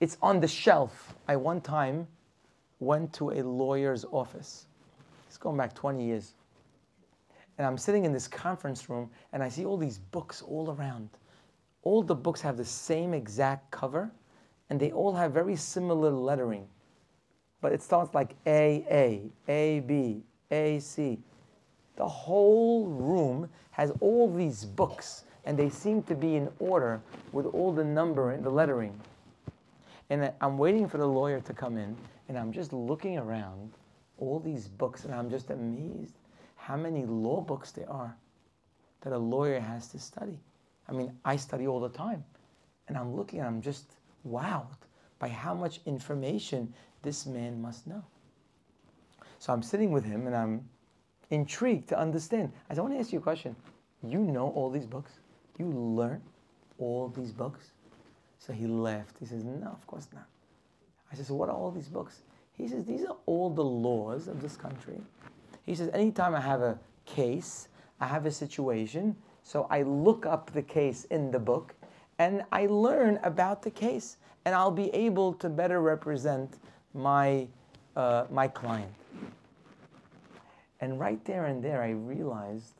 It's on the shelf. I one time went to a lawyer's office. It's going back 20 years. And I'm sitting in this conference room and I see all these books all around. All the books have the same exact cover and they all have very similar lettering. But it starts like A, A, A, B, A, C. The whole room has all these books and they seem to be in order with all the number and the lettering. And I'm waiting for the lawyer to come in and I'm just looking around all these books and I'm just amazed how many law books there are that a lawyer has to study. I mean, I study all the time, and I'm looking and I'm just wowed by how much information this man must know. So I'm sitting with him and I'm intrigued to understand. I said, I want to ask you a question. You know all these books? You learn all these books? So he laughed. He says, No, of course not. I said, So what are all these books? He says, These are all the laws of this country he says, anytime I have a case, I have a situation, so I look up the case in the book and I learn about the case, and I'll be able to better represent my, uh, my client. And right there and there, I realized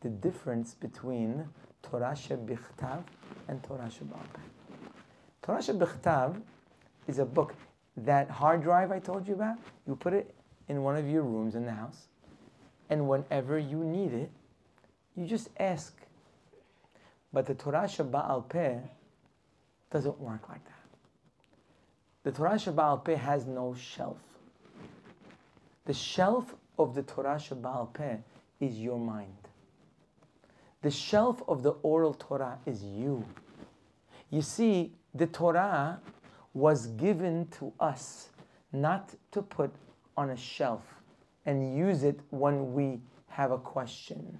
the difference between Torah Shebichtav and Torah Shebal Torah Shebichtav is a book. That hard drive I told you about, you put it in one of your rooms in the house, and whenever you need it, you just ask. But the Torah Sheba'al Peh doesn't work like that. The Torah Sheba'al Peh has no shelf. The shelf of the Torah Sheba'al Peh is your mind. The shelf of the oral Torah is you. You see, the Torah was given to us not to put on a shelf and use it when we have a question.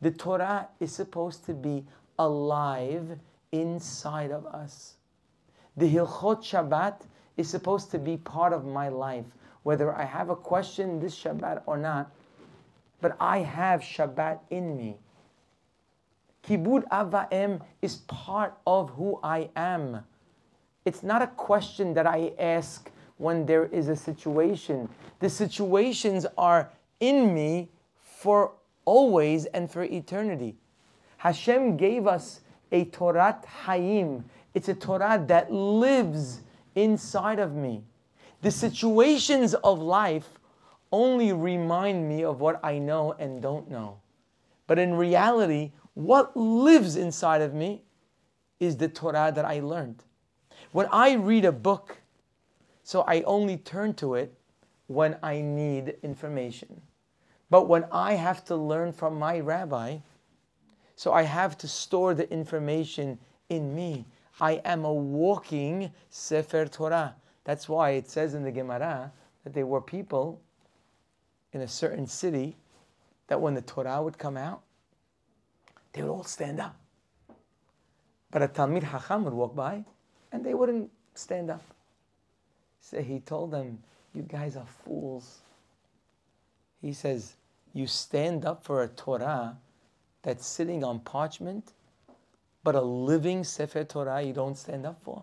The Torah is supposed to be alive inside of us. The Hilchot Shabbat is supposed to be part of my life, whether I have a question this Shabbat or not, but I have Shabbat in me. Kibud avaim is part of who I am. It's not a question that I ask when there is a situation. The situations are in me for always and for eternity. Hashem gave us a Torah Hayim. It's a Torah that lives inside of me. The situations of life only remind me of what I know and don't know. But in reality, what lives inside of me is the Torah that I learned. When I read a book, so I only turn to it when I need information. But when I have to learn from my rabbi, so I have to store the information in me. I am a walking Sefer Torah. That's why it says in the Gemara that there were people in a certain city that when the Torah would come out, they would all stand up. But a Talmid Hacham would walk by and they wouldn't stand up. So he told them, You guys are fools. He says, You stand up for a Torah that's sitting on parchment, but a living Sefer Torah you don't stand up for.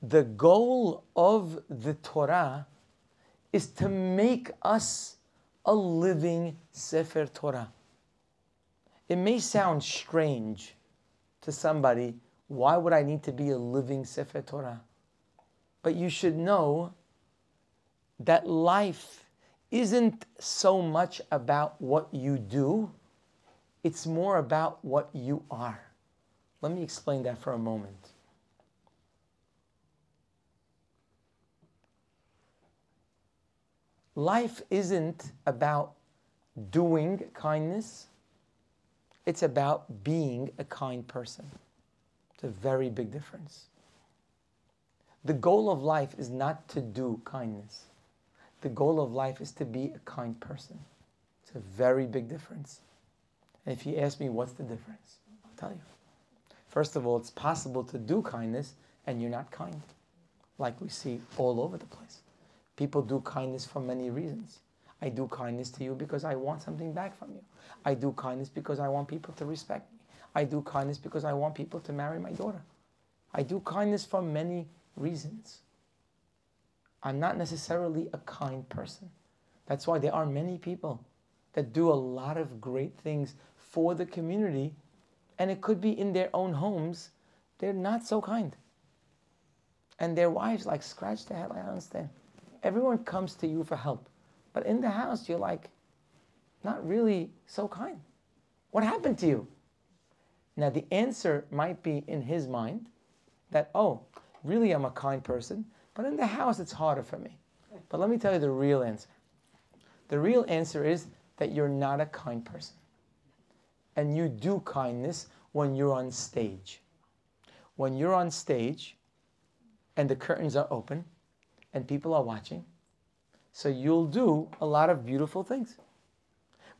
The goal of the Torah is to make us a living Sefer Torah. It may sound strange to somebody, why would I need to be a living Sefer Torah? But you should know that life isn't so much about what you do, it's more about what you are. Let me explain that for a moment. Life isn't about doing kindness, it's about being a kind person. It's a very big difference. The goal of life is not to do kindness. The goal of life is to be a kind person. It's a very big difference. And if you ask me what's the difference, I'll tell you. First of all, it's possible to do kindness and you're not kind, like we see all over the place. People do kindness for many reasons. I do kindness to you because I want something back from you. I do kindness because I want people to respect me. I do kindness because I want people to marry my daughter. I do kindness for many reasons. I'm not necessarily a kind person. That's why there are many people that do a lot of great things for the community, and it could be in their own homes, they're not so kind. And their wives like scratch their head, I understand. Everyone comes to you for help. But in the house, you're like, not really so kind. What happened to you? Now, the answer might be in his mind that, oh, really, I'm a kind person, but in the house, it's harder for me. But let me tell you the real answer. The real answer is that you're not a kind person. And you do kindness when you're on stage. When you're on stage and the curtains are open and people are watching, so you'll do a lot of beautiful things.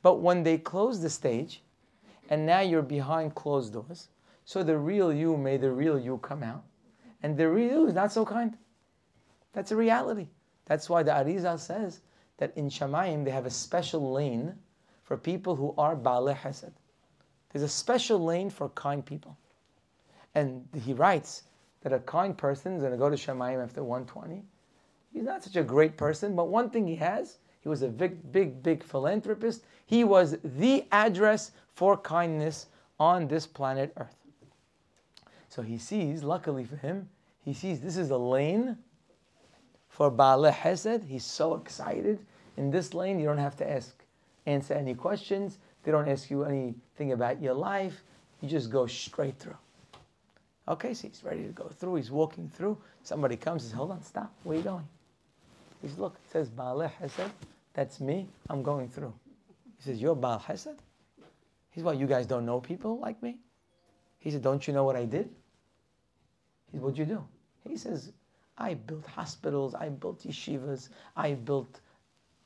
But when they close the stage and now you're behind closed doors, so the real you may the real you come out. And the real you is not so kind. That's a reality. That's why the Arizal says that in Shamayim they have a special lane for people who are Baalei Hesed. There's a special lane for kind people. And he writes that a kind person is going to go to Shamayim after 120 He's not such a great person, but one thing he has, he was a big, big, big philanthropist. He was the address for kindness on this planet Earth. So he sees, luckily for him, he sees this is a lane for Baalei Hesed. He's so excited. In this lane, you don't have to ask, answer any questions. They don't ask you anything about your life. You just go straight through. Okay, so he's ready to go through. He's walking through. Somebody comes and says, Hold on, stop. Where are you going? He says, look, it says Baalei Hesed. That's me. I'm going through. He says, you're Baal Hesed? He says, well, you guys don't know people like me? He said, don't you know what I did? He said, what'd you do? He says, I built hospitals, I built yeshivas, I built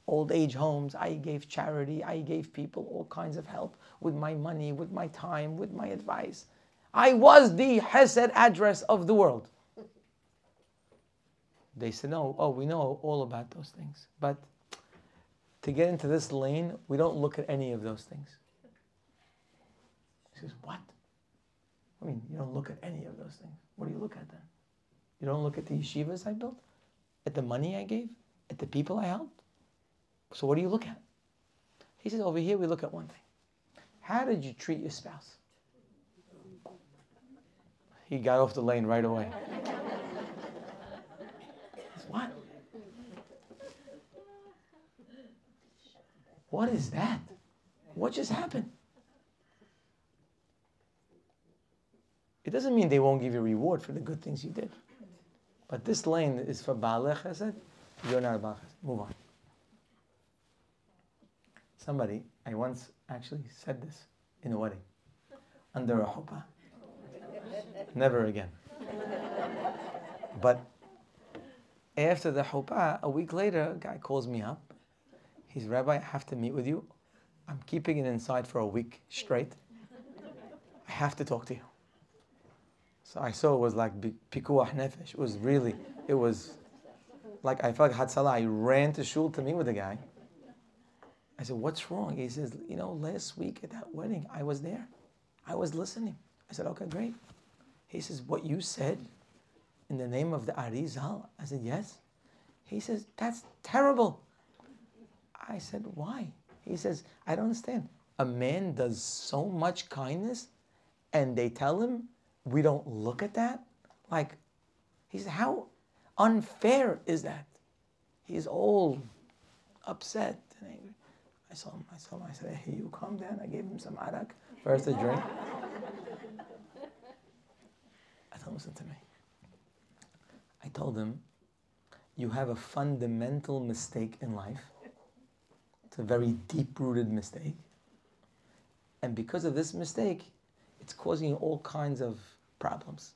old age homes, I gave charity, I gave people all kinds of help with my money, with my time, with my advice. I was the Hesed address of the world. They said, no, oh, we know all about those things. But to get into this lane, we don't look at any of those things. He says, What? I mean, you don't look at any of those things. What do you look at then? You don't look at the yeshivas I built? At the money I gave? At the people I helped? So what do you look at? He says, Over here we look at one thing. How did you treat your spouse? He got off the lane right away. what? What is that? What just happened? It doesn't mean they won't give you reward for the good things you did. But this lane is for Baalei Chesed, you're not a Baal. Move on. Somebody, I once actually said this in a wedding, under a chuppah. Never again. But after the chuppah, a week later, a guy calls me up. He's, Rabbi, I have to meet with you. I'm keeping it inside for a week straight. I have to talk to you. So I saw it was like pikuach nefesh. It was really, it was like I felt like Hatzalah. I ran to shul to meet with the guy. I said, what's wrong? He says, you know, last week at that wedding, I was there. I was listening. I said, okay, great. He says, what you said in the name of the Arizal? I said, yes. He says, that's terrible. I said, why? He says, I don't understand. A man does so much kindness and they tell him we don't look at that? Like, he said, how unfair is that? He's all upset and angry. I saw him, I saw him, I said, hey, you calm down. I gave him some arak, first a drink. I told him, listen to me. I told him, you have a fundamental mistake in life. It's a very deep rooted mistake. And because of this mistake, it's causing all kinds of problems.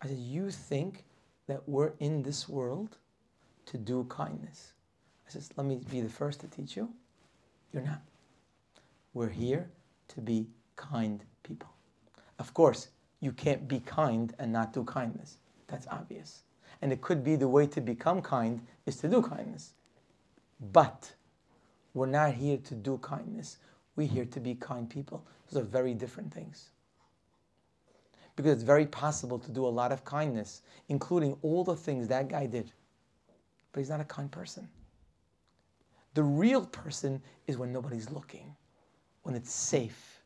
I said, You think that we're in this world to do kindness. I said, Let me be the first to teach you. You're not. We're here to be kind people. Of course, you can't be kind and not do kindness. That's obvious. And it could be the way to become kind is to do kindness. But we're not here to do kindness. We're here to be kind people. Those are very different things because it's very possible to do a lot of kindness, including all the things that guy did. But he's not a kind person. The real person is when nobody's looking, when it's safe,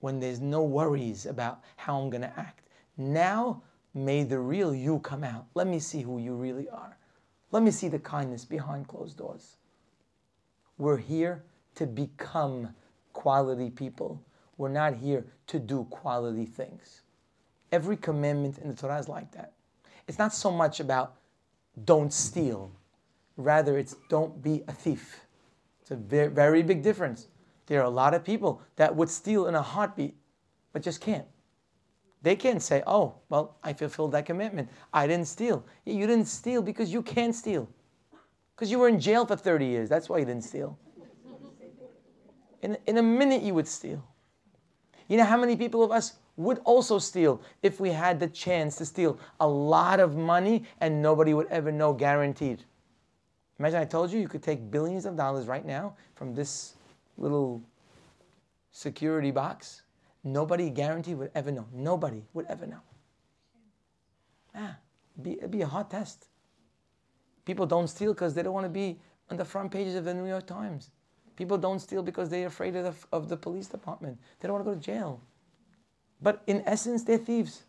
when there's no worries about how I'm going to act. Now, may the real you come out. Let me see who you really are. Let me see the kindness behind closed doors. We're here to become quality people we're not here to do quality things. Every commandment in the Torah is like that. It's not so much about don't steal, rather, it's don't be a thief. It's a very, very big difference. There are a lot of people that would steal in a heartbeat, but just can't. They can't say, oh, well, I fulfilled that commitment. I didn't steal. You didn't steal because you can't steal. Because you were in jail for 30 years. That's why you didn't steal. In, in a minute, you would steal. You know how many people of us would also steal if we had the chance to steal a lot of money and nobody would ever know, guaranteed. Imagine I told you you could take billions of dollars right now from this little security box. Nobody guaranteed would ever know. Nobody would ever know. Ah, be, it'd be a hard test. People don't steal because they don't want to be on the front pages of the New York Times. People don't steal because they're afraid of the, of the police department. They don't want to go to jail. But in essence, they're thieves.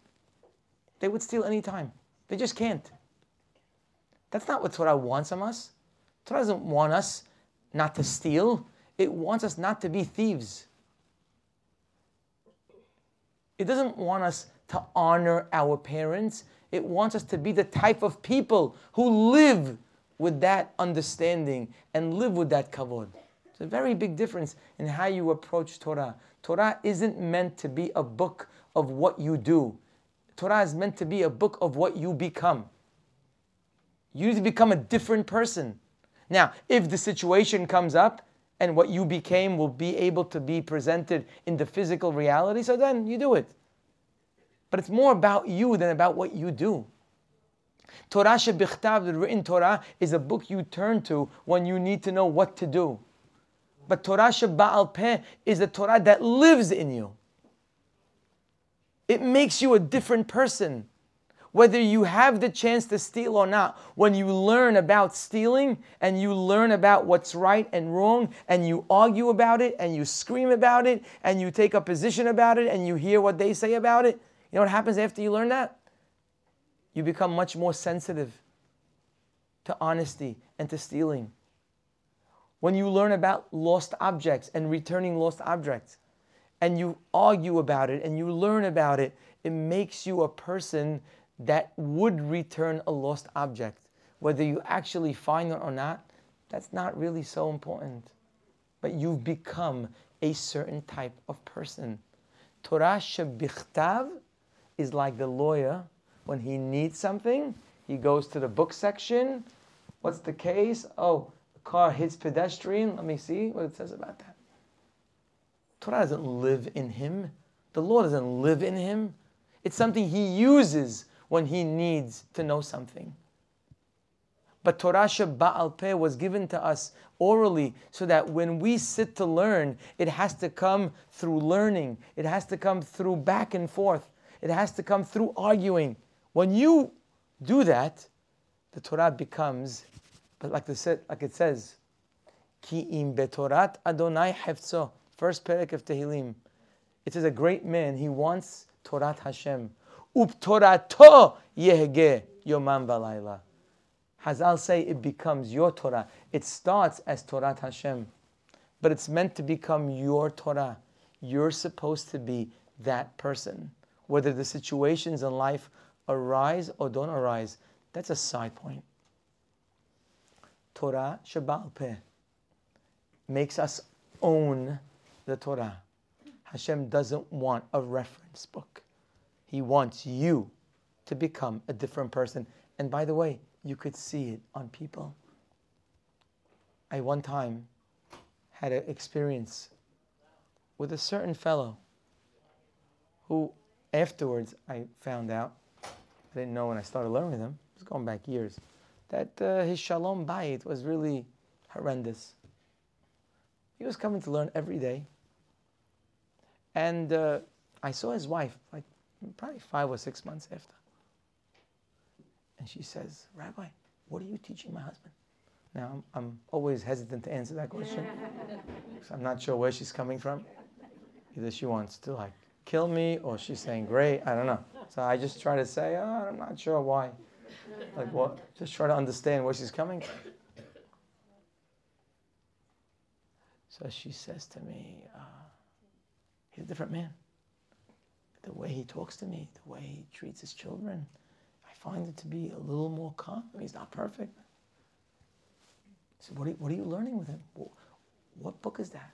They would steal any time. They just can't. That's not what Torah wants from us. Torah doesn't want us not to steal. It wants us not to be thieves. It doesn't want us to honor our parents. It wants us to be the type of people who live with that understanding and live with that kavod. It's a very big difference in how you approach Torah. Torah isn't meant to be a book of what you do. Torah is meant to be a book of what you become. You need to become a different person. Now, if the situation comes up and what you became will be able to be presented in the physical reality, so then you do it. But it's more about you than about what you do. Torah Shebichtav, the written Torah, is a book you turn to when you need to know what to do. But Torah Shabba'al Peh is the Torah that lives in you. It makes you a different person. Whether you have the chance to steal or not, when you learn about stealing and you learn about what's right and wrong and you argue about it and you scream about it and you take a position about it and you hear what they say about it, you know what happens after you learn that? You become much more sensitive to honesty and to stealing. When you learn about lost objects and returning lost objects, and you argue about it and you learn about it, it makes you a person that would return a lost object. Whether you actually find it or not, that's not really so important. But you've become a certain type of person. Torah shebichtav is like the lawyer when he needs something, he goes to the book section. What's the case? Oh, the car hits pedestrian. Let me see what it says about that. Torah doesn't live in him. The law doesn't live in him. It's something he uses when he needs to know something. But Torah Shabba'al Peh was given to us orally so that when we sit to learn, it has to come through learning. It has to come through back and forth. It has to come through arguing. When you do that, the Torah becomes, but like, the, like it says, Ki im betorat Adonai hefzo. First parak of Tehillim. It says a great man, he wants Torat Hashem. Up Torato yehge yomam valayla. Hazal say it becomes your Torah. It starts as Torah Hashem, but it's meant to become your Torah. You're supposed to be that person. Whether the situations in life arise or don't arise, that's a side point. Torah Shabbal Peh makes us own the Torah. Hashem doesn't want a reference book. He wants you to become a different person. And by the way, you could see it on people. I one time had an experience with a certain fellow who afterwards I found out, I didn't know when I started learning with him, it was going back years, that uh, his shalom bayit was really horrendous. He was coming to learn every day. And uh, I saw his wife like probably five or six months after. And she says, Rabbi, what are you teaching my husband? Now, I'm, I'm always hesitant to answer that question because I'm not sure where she's coming from. Either she wants to like kill me or she's saying, great, I don't know. So I just try to say, oh, I'm not sure why. Like what? Just try to understand where she's coming from. So she says to me, uh, He's a different man. The way he talks to me, the way he treats his children, I find it to be a little more calm. He's not perfect. So what are, you, what are you learning with him? What book is that?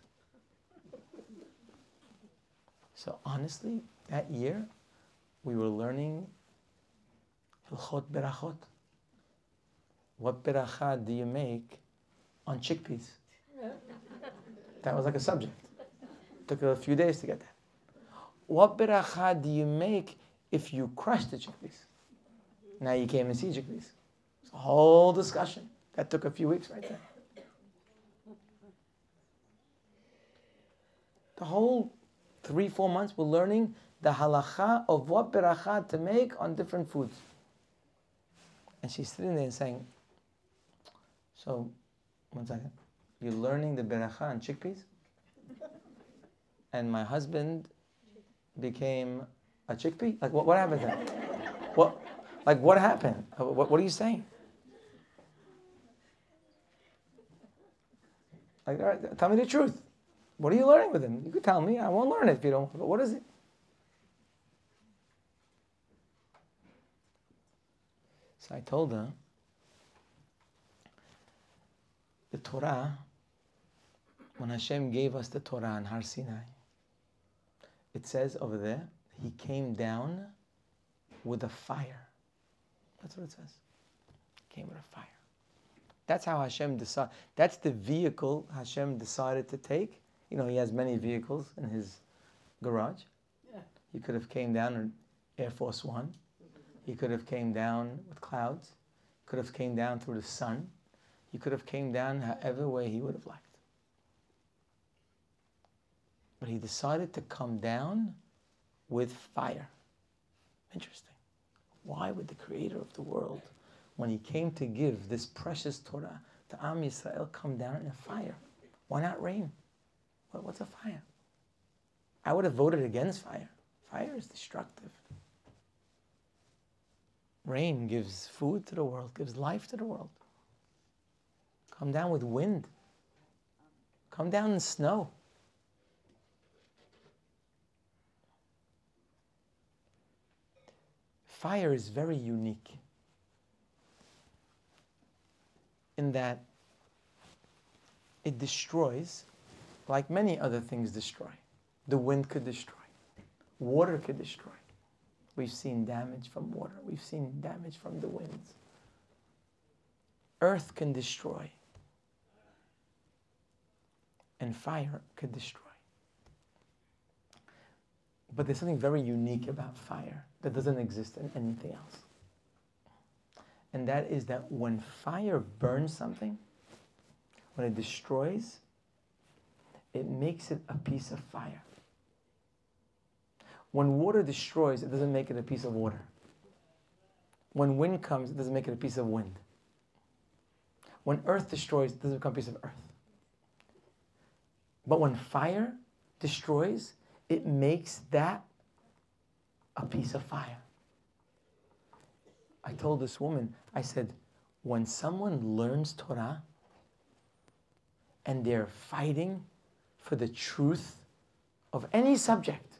So honestly, that year, we were learning Hilchot Berachot. What beracha do you make on chickpeas? That was like a subject. Took a few days to get that. What beracha do you make if you crush the chickpeas? Now you came and see chickpeas. It's a whole discussion. That took a few weeks right there. The whole three, four months we're learning the halacha of what beracha to make on different foods. And she's sitting there and saying, So, one second. You're learning the beracha on chickpeas? and my husband became a chickpea? Like, what, what happened then? What, like, what happened? Uh, what, what are you saying? Like, all right, tell me the truth. What are you learning with him? You could tell me. I won't learn it if you don't. But what is it? So I told her the Torah, when Hashem gave us the Torah in Har Sinai, it says over there, he came down with a fire. That's what it says. Came with a fire. That's how Hashem decided. That's the vehicle Hashem decided to take. You know, he has many vehicles in his garage. Yeah. He could have came down in Air Force One. He could have came down with clouds. Could have came down through the sun. He could have came down however way he would have liked. But he decided to come down with fire. Interesting. Why would the creator of the world, when he came to give this precious Torah to Am Yisrael, come down in a fire? Why not rain? What's a fire? I would have voted against fire. Fire is destructive. Rain gives food to the world, gives life to the world. Come down with wind. Come down in snow. Fire is very unique in that it destroys like many other things destroy. The wind could destroy, water could destroy. We've seen damage from water, we've seen damage from the winds. Earth can destroy, and fire could destroy. But there's something very unique about fire that doesn't exist in anything else. And that is that when fire burns something, when it destroys, it makes it a piece of fire. When water destroys, it doesn't make it a piece of water. When wind comes, it doesn't make it a piece of wind. When earth destroys, it doesn't become a piece of earth. But when fire destroys, it makes that a piece of fire. I told this woman, I said, when someone learns Torah and they're fighting for the truth of any subject,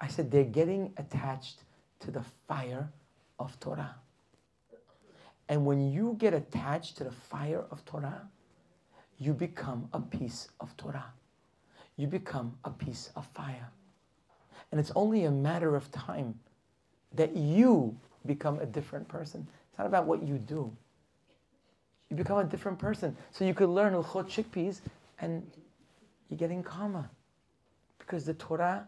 I said, they're getting attached to the fire of Torah. And when you get attached to the fire of Torah, you become a piece of Torah. You become a piece of fire. And it's only a matter of time that you become a different person. It's not about what you do. You become a different person. So you could learn Hilchot chickpeas and you're getting calmer. Because the Torah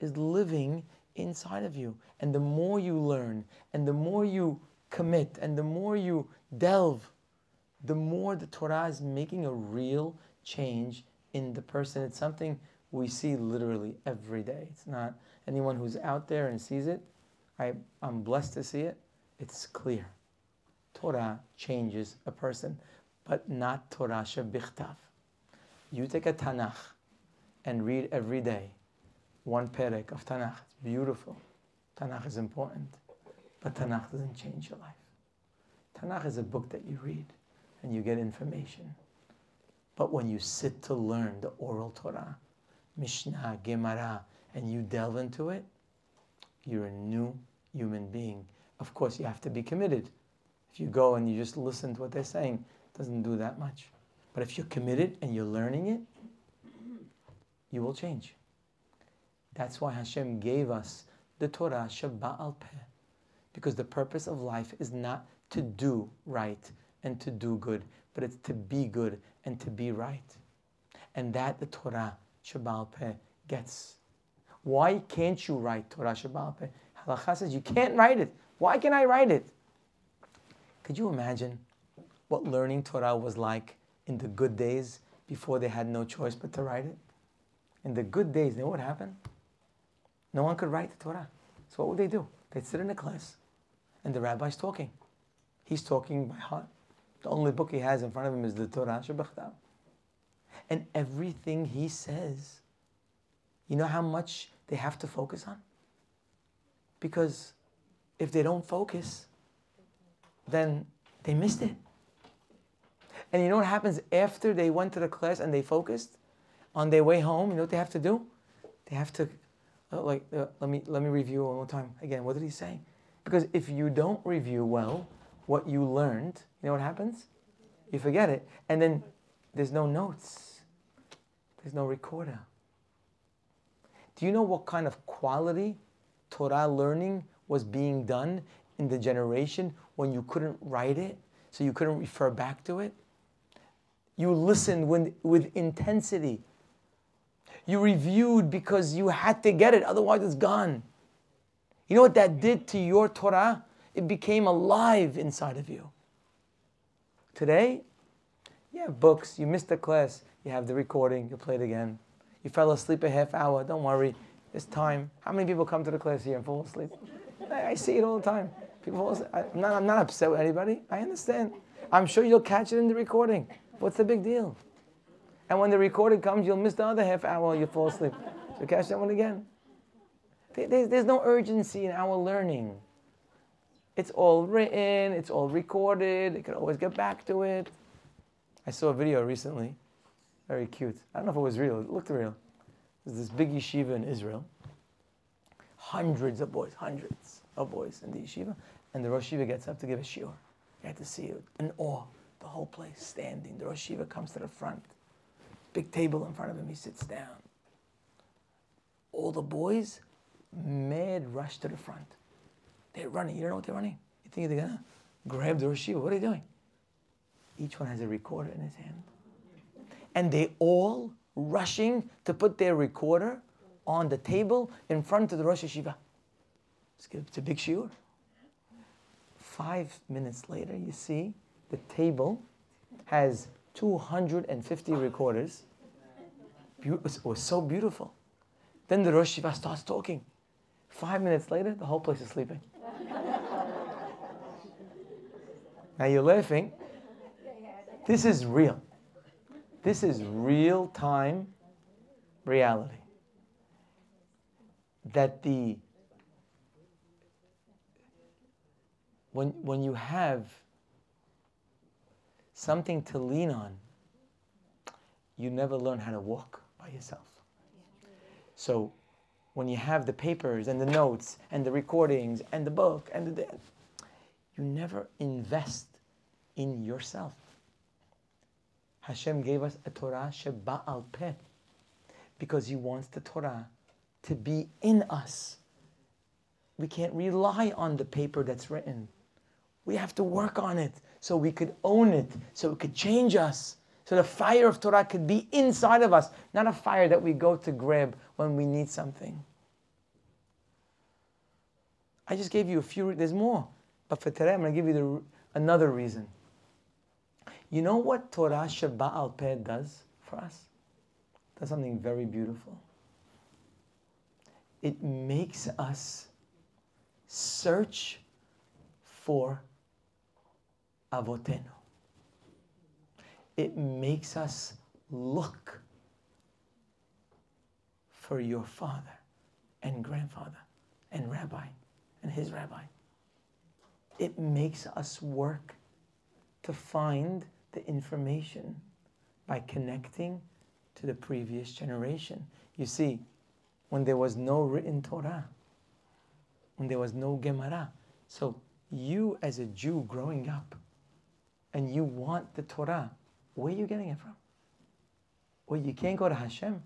is living inside of you. And the more you learn, and the more you commit, and the more you delve, the more the Torah is making a real change in the person. It's something we see literally every day. It's not anyone who's out there and sees it. I, I'm blessed to see it. It's clear. Torah changes a person, but not Torah shebichtav. You take a Tanakh and read every day one perek of Tanakh. It's beautiful. Tanakh is important, but Tanakh doesn't change your life. Tanakh is a book that you read and you get information. But when you sit to learn the oral Torah, Mishnah, Gemara, and you delve into it, you're a new human being. Of course, you have to be committed. If you go and you just listen to what they're saying, it doesn't do that much. But if you're committed and you're learning it, you will change. That's why Hashem gave us the Torah Shabba'al Peh. Because the purpose of life is not to do right and to do good, but it's to be good and to be right. And that the Torah Shabba'al Peh gets. Why can't you write Torah Shabba'al Peh? Halacha says you can't write it. Why can I write it? Could you imagine what learning Torah was like in the good days before they had no choice but to write it? In the good days, you know what happened? No one could write the Torah. So what would they do? They'd sit in a class and the rabbi's talking. He's talking by heart. The only book he has in front of him is the Torah Shabbatam. And everything he says, you know how much they have to focus on? Because if they don't focus, then they missed it. And you know what happens after they went to the class and they focused? On their way home, you know what they have to do? They have to uh, like, uh, let me let me review one more time. Again, what did he say? Because if you don't review well what you learned, you know what happens? You forget it, and then there's no notes. There's no recorder. Do you know what kind of quality Torah learning was being done in the generation when you couldn't write it, so you couldn't refer back to it? You listened with, with intensity you reviewed because you had to get it, otherwise it's gone. You know what that did to your Torah? It became alive inside of you. Today, you have books, you missed a class, you have the recording, you play it again. You fell asleep a half hour. Don't worry. It's time. How many people come to the class here and fall asleep? I, I see it all the time. People. I, am not, I'm not upset with anybody. I understand. I'm sure you'll catch it in the recording. What's the big deal? And when the recording comes, you'll miss the other half hour. You'll fall asleep. So catch that one again. There's, there's no urgency in our learning. It's all written, it's all recorded, you can always get back to it. I saw a video recently, very cute. I don't know if it was real, it looked real. There's this big yeshiva in Israel. Hundreds of boys, hundreds of boys in the yeshiva. And the Rosh Yeshiva gets up to give a shiur. You had to see it in awe. The whole place standing. The Rosh Yeshiva comes to the front. Big table in front of him. He sits down. All the boys, mad rush to the front. They're running. You don't know what they're running? You think they're gonna grab the Rosh Yeshiva? What are they doing? Each one has a recorder in his hand. And they all rushing to put their recorder on the table in front of the Rosh Yeshiva. It's a big shiur. Five minutes later, you see the table has 250 recorders. It was so beautiful. Then the Rosh Yeshiva starts talking. Five minutes later, the whole place is sleeping. now you're laughing. This is real. This is real time reality. That the when when you have something to lean on, you never learn how to walk by yourself. So when you have the papers and the notes and the recordings and the book and the you never invest in yourself. Hashem gave us a Torah sheba al peh because He wants the Torah to be in us. We can't rely on the paper that's written. We have to work on it so we could own it, so it could change us, so the fire of Torah could be inside of us, not a fire that we go to grab when we need something. I just gave you a few, there's more. But for today, I'm going to give you the, another reason. You know what Torah Sheba al Peh does for us? It does something very beautiful. It makes us search for Avotenu. It makes us look for your father and grandfather and rabbi and his rabbi. It makes us work to find the information by connecting to the previous generation. You see, when there was no written Torah, when there was no Gemara, so you as a Jew growing up, and you want the Torah, where are you getting it from? Well, you can't go to Hashem.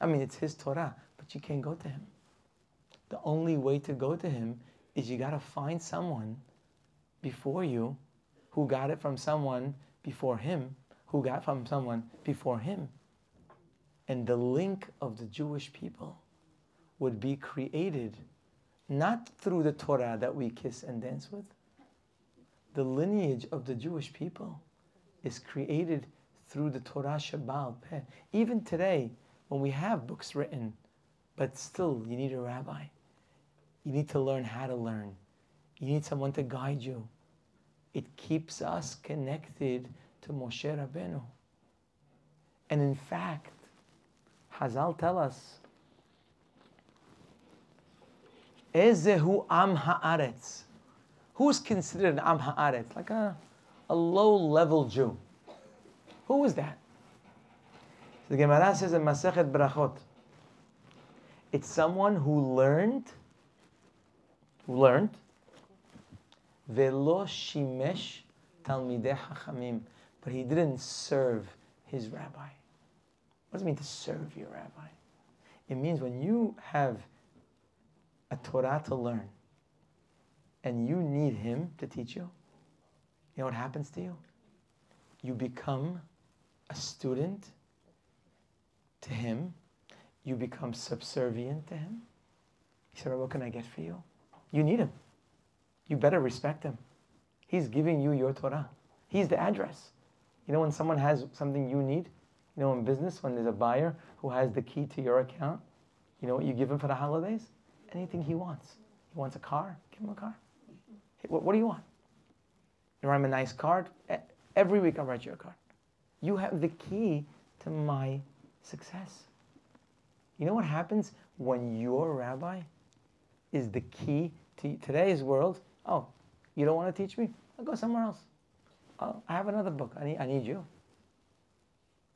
I mean, it's His Torah, but you can't go to Him. The only way to go to Him is you got to find someone before you who got it from someone before him, who got from someone before him. And the link of the Jewish people would be created not through the Torah that we kiss and dance with. The lineage of the Jewish people is created through the Torah Sheba Peh. Even today, when we have books written, but still you need a rabbi. You need to learn how to learn. You need someone to guide you it keeps us connected to Moshe Rabbeinu. And in fact, Hazal tell us, Ezehu Am Haaretz. Who's considered an Am Haaretz? Like a, a low-level Jew. Who is that? The Gemara says in Masechet Brachot, it's someone who learned, who learned, Velo shimesh talmidei hachamim. But he didn't serve his rabbi. What does it mean to serve your rabbi? It means when you have a Torah to learn and you need him to teach you, you know what happens to you? You become a student to him. You become subservient to him. He said, well, What can I get for you? You need him you better respect him. He's giving you your Torah. He's the address. You know, when someone has something you need, You know, in business, when there's a buyer who has the key to your account, you know what you give him for the holidays? Anything he wants. He wants a car, give him a car. Hey, what, what do you want? You write him a nice card? Every week I'll write you a card. You have the key to my success. You know what happens when your rabbi is the key to today's world? Oh, you don't want to teach me? I'll go somewhere else. Oh, I have another book. I need, I need you.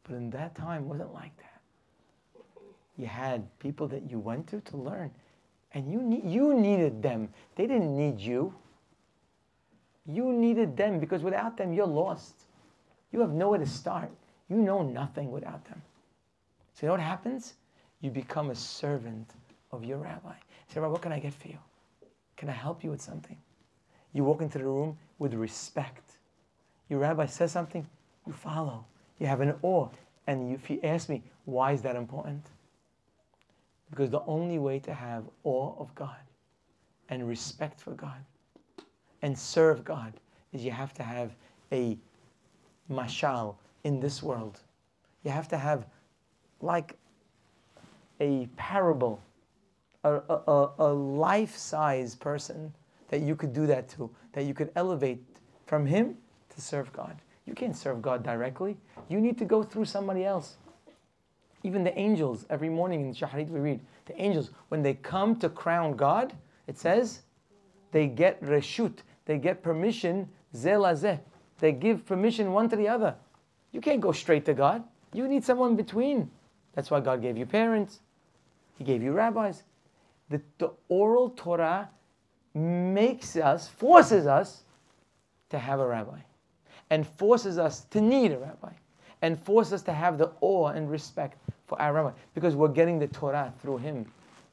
But in that time, it wasn't like that. You had people that you went to to learn, and you, need, you needed them. They didn't need you. You needed them because without them, you're lost. You have nowhere to start. You know nothing without them. So, you know what happens? You become a servant of your rabbi. Say, Rabbi, what can I get for you? Can I help you with something? You walk into the room with respect. Your rabbi says something, you follow. You have an awe. And if you ask me, why is that important? Because the only way to have awe of God and respect for God and serve God is you have to have a mashal in this world. You have to have like a parable, a, a, a life size person that you could do that to, that you could elevate from him to serve God. You can't serve God directly. You need to go through somebody else. Even the angels, every morning in Shaharit we read, the angels, when they come to crown God, it says, they get reshut, they get permission, zelazeh. They give permission one to the other. You can't go straight to God. You need someone between. That's why God gave you parents. He gave you rabbis. The, the oral Torah makes us, forces us to have a rabbi, and forces us to need a rabbi, and forces us to have the awe and respect for our rabbi, because we're getting the Torah through him.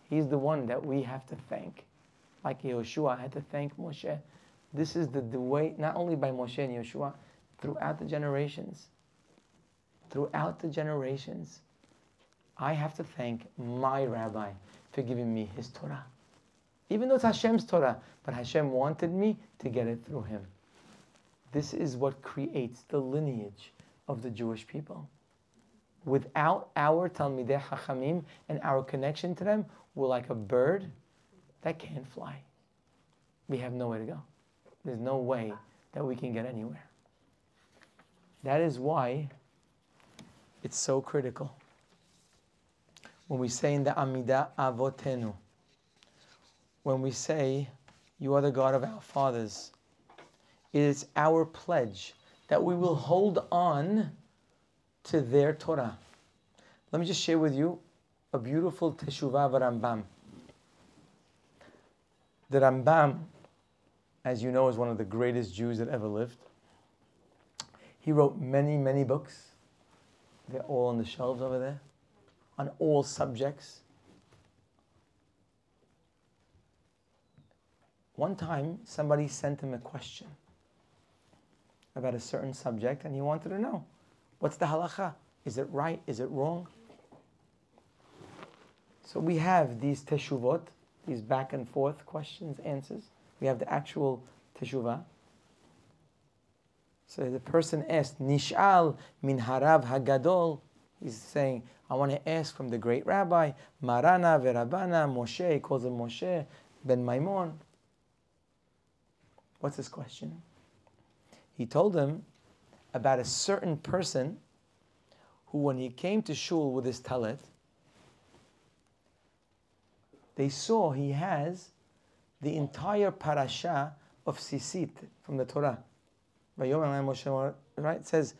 He's the one that we have to thank. Like Yehoshua had to thank Moshe. This is the, the way, not only by Moshe and Yehoshua, throughout the generations. Throughout the generations, I have to thank my rabbi for giving me his Torah. Even though it's Hashem's Torah, but Hashem wanted me to get it through him. This is what creates the lineage of the Jewish people. Without our Talmidei Chachamim and our connection to them, we're like a bird that can't fly. We have nowhere to go. There's no way that we can get anywhere. That is why it's so critical. When we say in the Amidah Avotenu, when we say, You are the God of our fathers, it is our pledge that we will hold on to their Torah. Let me just share with you a beautiful Teshuvah of Rambam. The Rambam, as you know, is one of the greatest Jews that ever lived. He wrote many, many books. They're all on the shelves over there, on all subjects. One time, somebody sent him a question about a certain subject, and he wanted to know what's the halacha? Is it right? Is it wrong? So we have these teshuvot, these back and forth questions, answers. We have the actual teshuvah. So the person asked, Nishal min harav hagadol. He's saying, I want to ask from the great rabbi, Marana verabana Moshe. He calls him Moshe ben Maimon. What's his question? He told him about a certain person who, when he came to shul with his talit, they saw he has the entire parasha of Tzitzit from the Torah. Right? It says,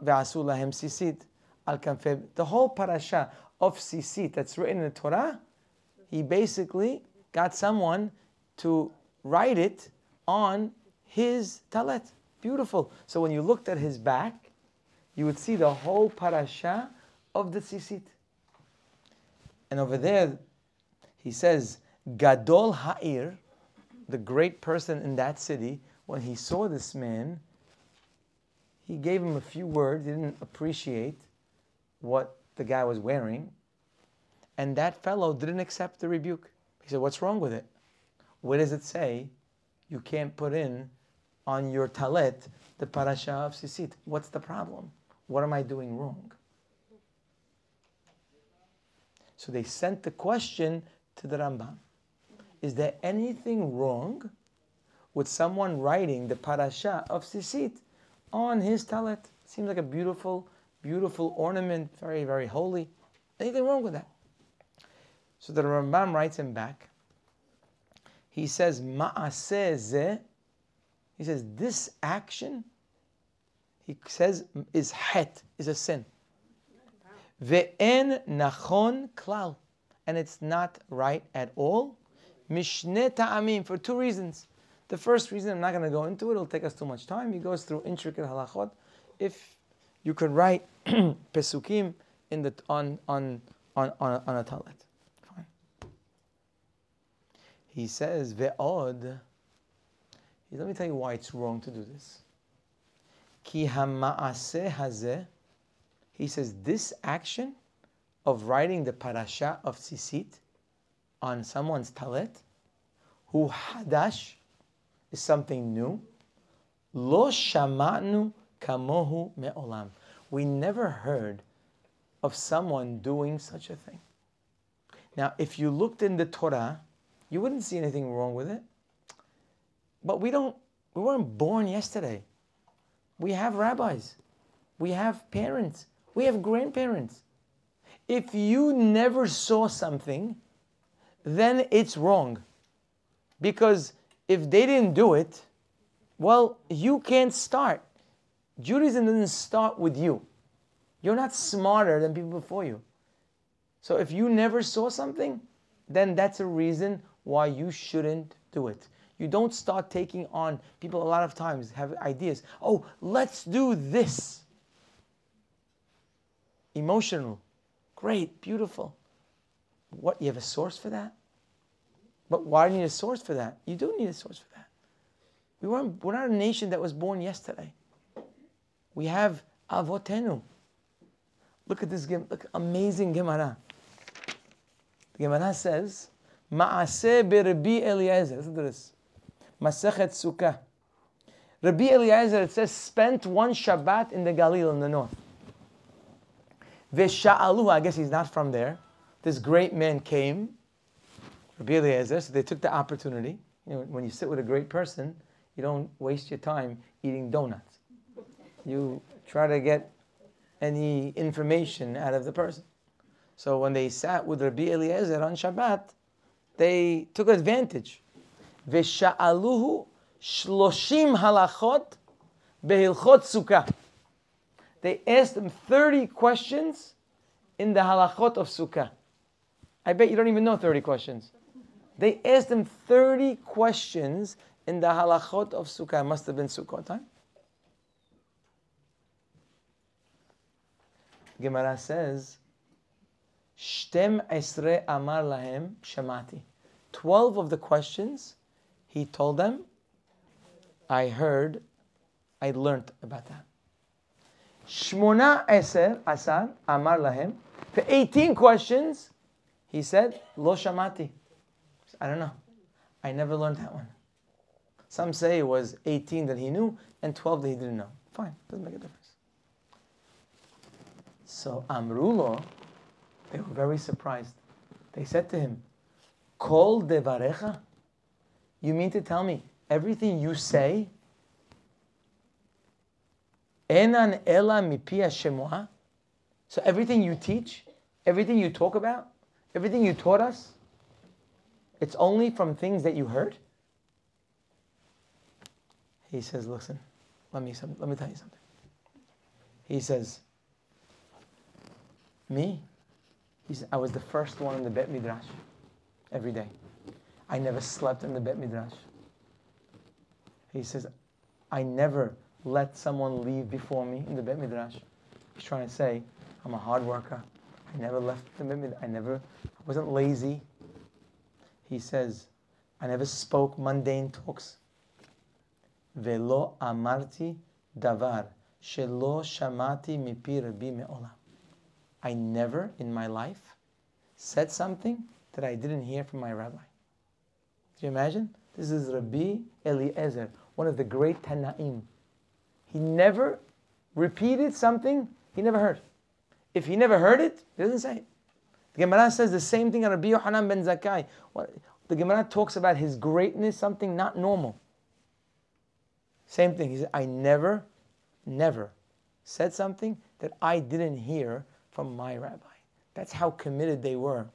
The whole parasha of Tzitzit that's written in the Torah, he basically got someone to write it on his talet. Beautiful. So when you looked at his back, you would see the whole parasha of the tzitzit. And over there, he says, Gadol Ha'ir, the great person in that city, when he saw this man, he gave him a few words. He didn't appreciate what the guy was wearing. And that fellow didn't accept the rebuke. He said, What's wrong with it? What does it say you can't put in on your talet the parasha of Tzitzit? What's the problem? What am I doing wrong? So they sent the question to the Rambam. Is there anything wrong with someone writing the parasha of Tzitzit on his talit? Seems like a beautiful, beautiful ornament, very, very holy. Anything wrong with that? So the Rambam writes him back. He says, Ma'aseh. He says, this action, he says, is het, is a sin. Ve'en nachon klal. And it's not right at all. Mishne ta'amim, for two reasons. The first reason, I'm not going to go into it, it'll take us too much time. He goes through intricate halachot. If you could write pesukim in the, on, on, on, on, on a talit. He says, ve'od. Let me tell you why it's wrong to do this. Ki hazeh he says this action of writing the parasha of Tzitzit on someone's talet, who hadash is something new. Lo shamanu kamohu me'olam. We never heard of someone doing such a thing. Now, if you looked in the Torah, you wouldn't see anything wrong with it. But we don't, we weren't born yesterday. We have rabbis, we have parents, we have grandparents. If you never saw something, then it's wrong. Because if they didn't do it, well, you can't start. Judaism doesn't start with you. You're not smarter than people before you. So if you never saw something, then that's a reason why you shouldn't do it. You don't start taking on people a lot of times have ideas. Oh, let's do this emotional. Great, beautiful. What, you have a source for that? But why do you need a source for that? You do need a source for that. We weren't, we're not a nation that was born yesterday. We have Avotenu. Look at this look, amazing Gemara. The Gemara says, Ma'aseh be'Rabbi Eliezer. Listen to this. Masechet Sukkah. Rabbi Eliezer, it says, spent one Shabbat in the Galil in the north. Vesha'alu, I guess he's not from there. This great man came, Rabbi Eliezer, so they took the opportunity. You know, when you sit with a great person, you don't waste your time eating donuts. You try to get any information out of the person. So when they sat with Rabbi Eliezer on Shabbat, they took advantage. Vesha'aluhu shloshim halachot behilchot sukkah they asked him 30 questions in the halachot of Sukkah. I bet you don't even know 30 questions. They asked him 30 questions in the halachot of Sukkah. It must have been Sukkot time. Gemara says, Shtem esre amar lahem shamati. Twelve of the questions, he told them, I heard, I learned about that. Shmona Eser Asar Amar Lahem. For 18 questions, he said, Lo Shamati. I don't know. I never learned that one. Some say it was 18 that he knew and 12 that he didn't know. Fine, doesn't make a difference. So Amrulo, they were very surprised. They said to him, Kol devarecha? You mean to tell me everything you say Enan ela mipia shemoa. So everything you teach, everything you talk about, everything you taught us, it's only from things that you heard. He says, "Listen, let me some, let me tell you something." He says, "Me, he said, I was the first one in the Bet Midrash every day. I never slept in the Bet Midrash." He says, "I never let someone leave before me in the Bet Midrash. He's trying to say, I'm a hard worker. I never left the Bet Midrash. I never, I wasn't lazy. He says, I never spoke mundane talks. Velo amarti davar shelo shamati mipi rabbi me'olam. I never in my life said something that I didn't hear from my rabbi. Do you imagine? This is Rabbi Eliezer, one of the great Tanaim. He never repeated something he never heard. If he never heard it, he doesn't say it. The Gemara says the same thing on Rabbi Yohanan ben Zakkai. The Gemara talks about his greatness, something not normal. Same thing. He said, I never, never said something that I didn't hear from my rabbi. That's how committed they were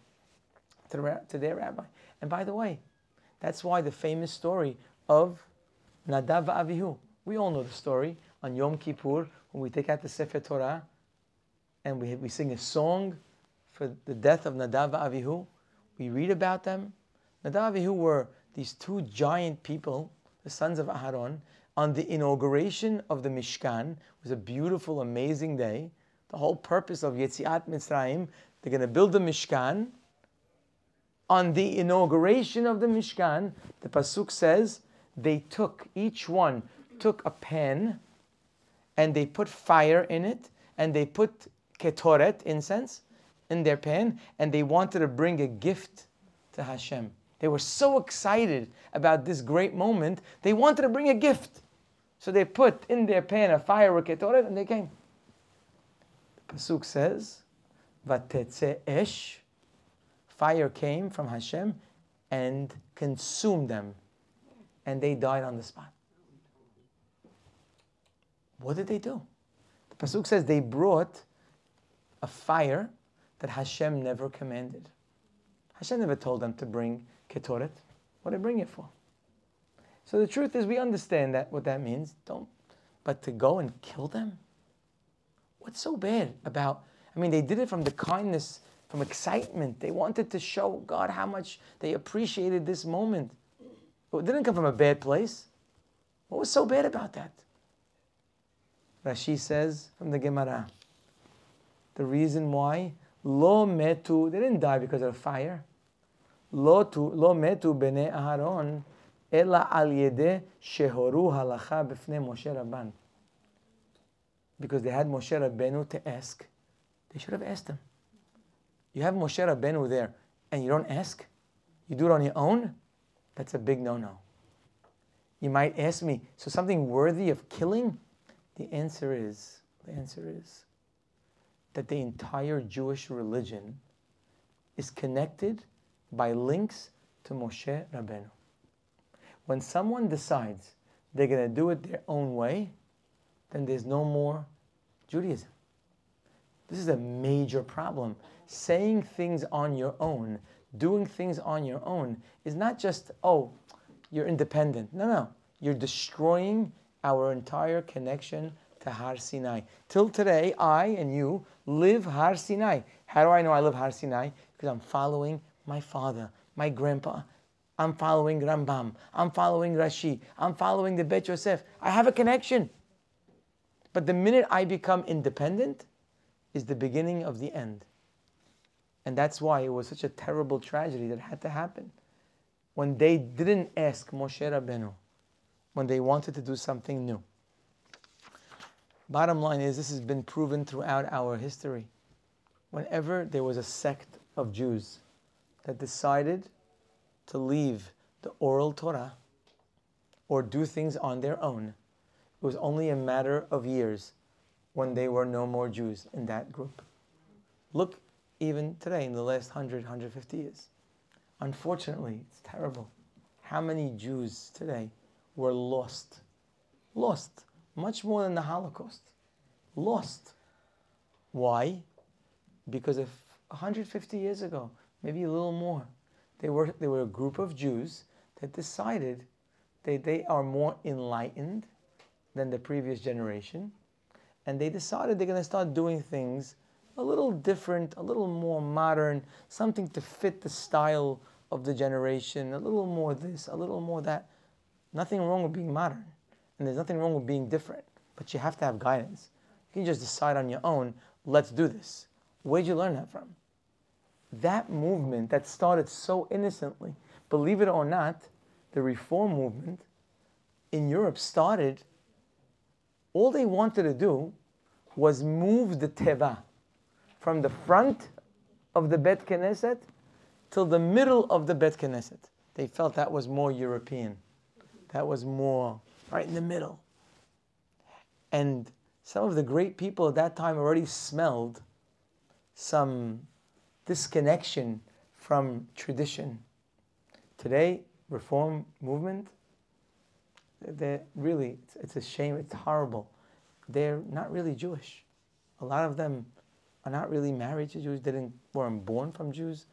to, to their rabbi. And by the way, that's why the famous story of Nadav Avihu. We all know the story on Yom Kippur when we take out the Sefer Torah and we, we sing a song for the death of Nadav Avihu. We read about them. Nadav Avihu were these two giant people, the sons of Aharon, on the inauguration of the Mishkan. It was a beautiful, amazing day. The whole purpose of Yetziat Mitzrayim, they're going to build the Mishkan. On the inauguration of the Mishkan, the Pasuk says, they took, each one took a pan and they put fire in it and they put ketoret, incense, in their pan and they wanted to bring a gift to Hashem. They were so excited about this great moment, they wanted to bring a gift. So they put in their pan a fire with ketoret and they came. Pasuk says, Vatetze esh, fire came from Hashem and consumed them and they died on the spot. What did they do? The Pasuk says they brought a fire that Hashem never commanded. Hashem never told them to bring ketoret. What did they bring it for? So the truth is, we understand that what that means. Don't, but to go and kill them. What's so bad about? I mean, they did it from the kindness, from excitement. They wanted to show God how much they appreciated this moment. It didn't come from a bad place. What was so bad about that? Rashi says from the Gemara, the reason why lo metu, they didn't die because of fire. Lo, tu, lo metu bene Aharon, ela al yede shehoru halacha b'fnei Moshe Rabban. Because they had Moshe Rabbeinu to ask. They should have asked him. You have Moshe Rabbeinu there and you don't ask? You do it on your own? That's a big no no. You might ask me, so something worthy of killing? The answer is, the answer is that the entire Jewish religion is connected by links to Moshe Rabbeinu. When someone decides they're going to do it their own way, then there's no more Judaism. This is a major problem. Saying things on your own doing things on your own is not just, oh, you're independent. No, no. You're destroying our entire connection to Har Sinai. Till today, I and you live Har Sinai. How do I know I live Har Sinai? Because I'm following my father, my grandpa. I'm following Rambam. I'm following Rashi. I'm following the Bet Yosef. I have a connection. But the minute I become independent is the beginning of the end. And that's why it was such a terrible tragedy that had to happen. When they didn't ask Moshe Rabbeinu, when they wanted to do something new. Bottom line is, this has been proven throughout our history. Whenever there was a sect of Jews that decided to leave the oral Torah or do things on their own, it was only a matter of years when they were no more Jews in that group. Look even today in the last 100, 150 years. Unfortunately, it's terrible. How many Jews today were lost? Lost. Much more than the Holocaust. Lost. Why? Because if 150 years ago, maybe a little more, they were, they were a group of Jews that decided that they are more enlightened than the previous generation. And they decided they're going to start doing things a little different, a little more modern, something to fit the style of the generation, a little more this, a little more that. Nothing wrong with being modern, and there's nothing wrong with being different, but you have to have guidance. You can just decide on your own, let's do this. Where'd you learn that from? That movement that started so innocently, believe it or not, the reform movement in Europe started, all they wanted to do was move the teva, from the front of the Bet Knesset till the middle of the Bet Knesset. They felt that was more European. That was more right in the middle. And some of the great people at that time already smelled some disconnection from tradition. Today, reform movement, they're really, it's, a shame, it's horrible. They're not really Jewish. A lot of them are not really married to Jews. They didn't weren't born from Jews.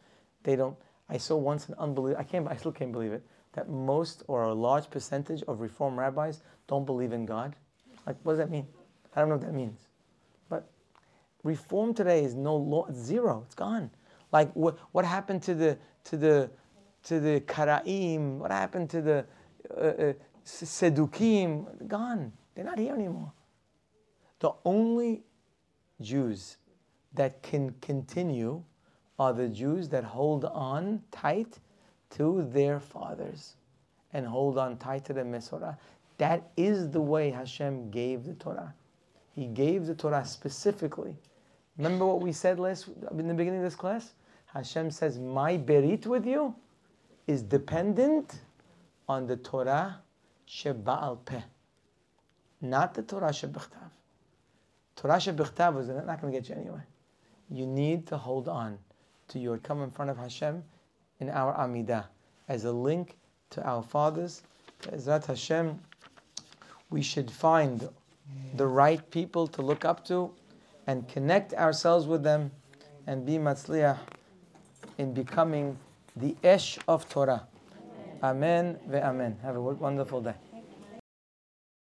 They don't. I saw once an unbelievable. I can't. I still can't believe it. That most or a large percentage of Reform rabbis don't believe in God. Like, what does that mean? I don't know what that means. But Reform today is no law. Zero. It's gone. Like, what what happened to the to the to the Karaim? What happened to the uh, uh, Sedukim? Gone. They're not here anymore. The only Jews that can continue are the Jews that hold on tight to their fathers and hold on tight to the Mesorah. That is the way Hashem gave the Torah. He gave the Torah specifically. Remember what we said last in the beginning of this class? Hashem says, "My berit with you is dependent on the Torah sheba'al peh, not the Torah shebichtav. Torah shebichtav is not going to get you anywhere you need to hold on to your come in front of Hashem in our Amidah as a link to our fathers. Ezrat Hashem, we should find the right people to look up to and connect ourselves with them and be matzliach in becoming the Esh of Torah. Amen ve Amen. Have a wonderful day.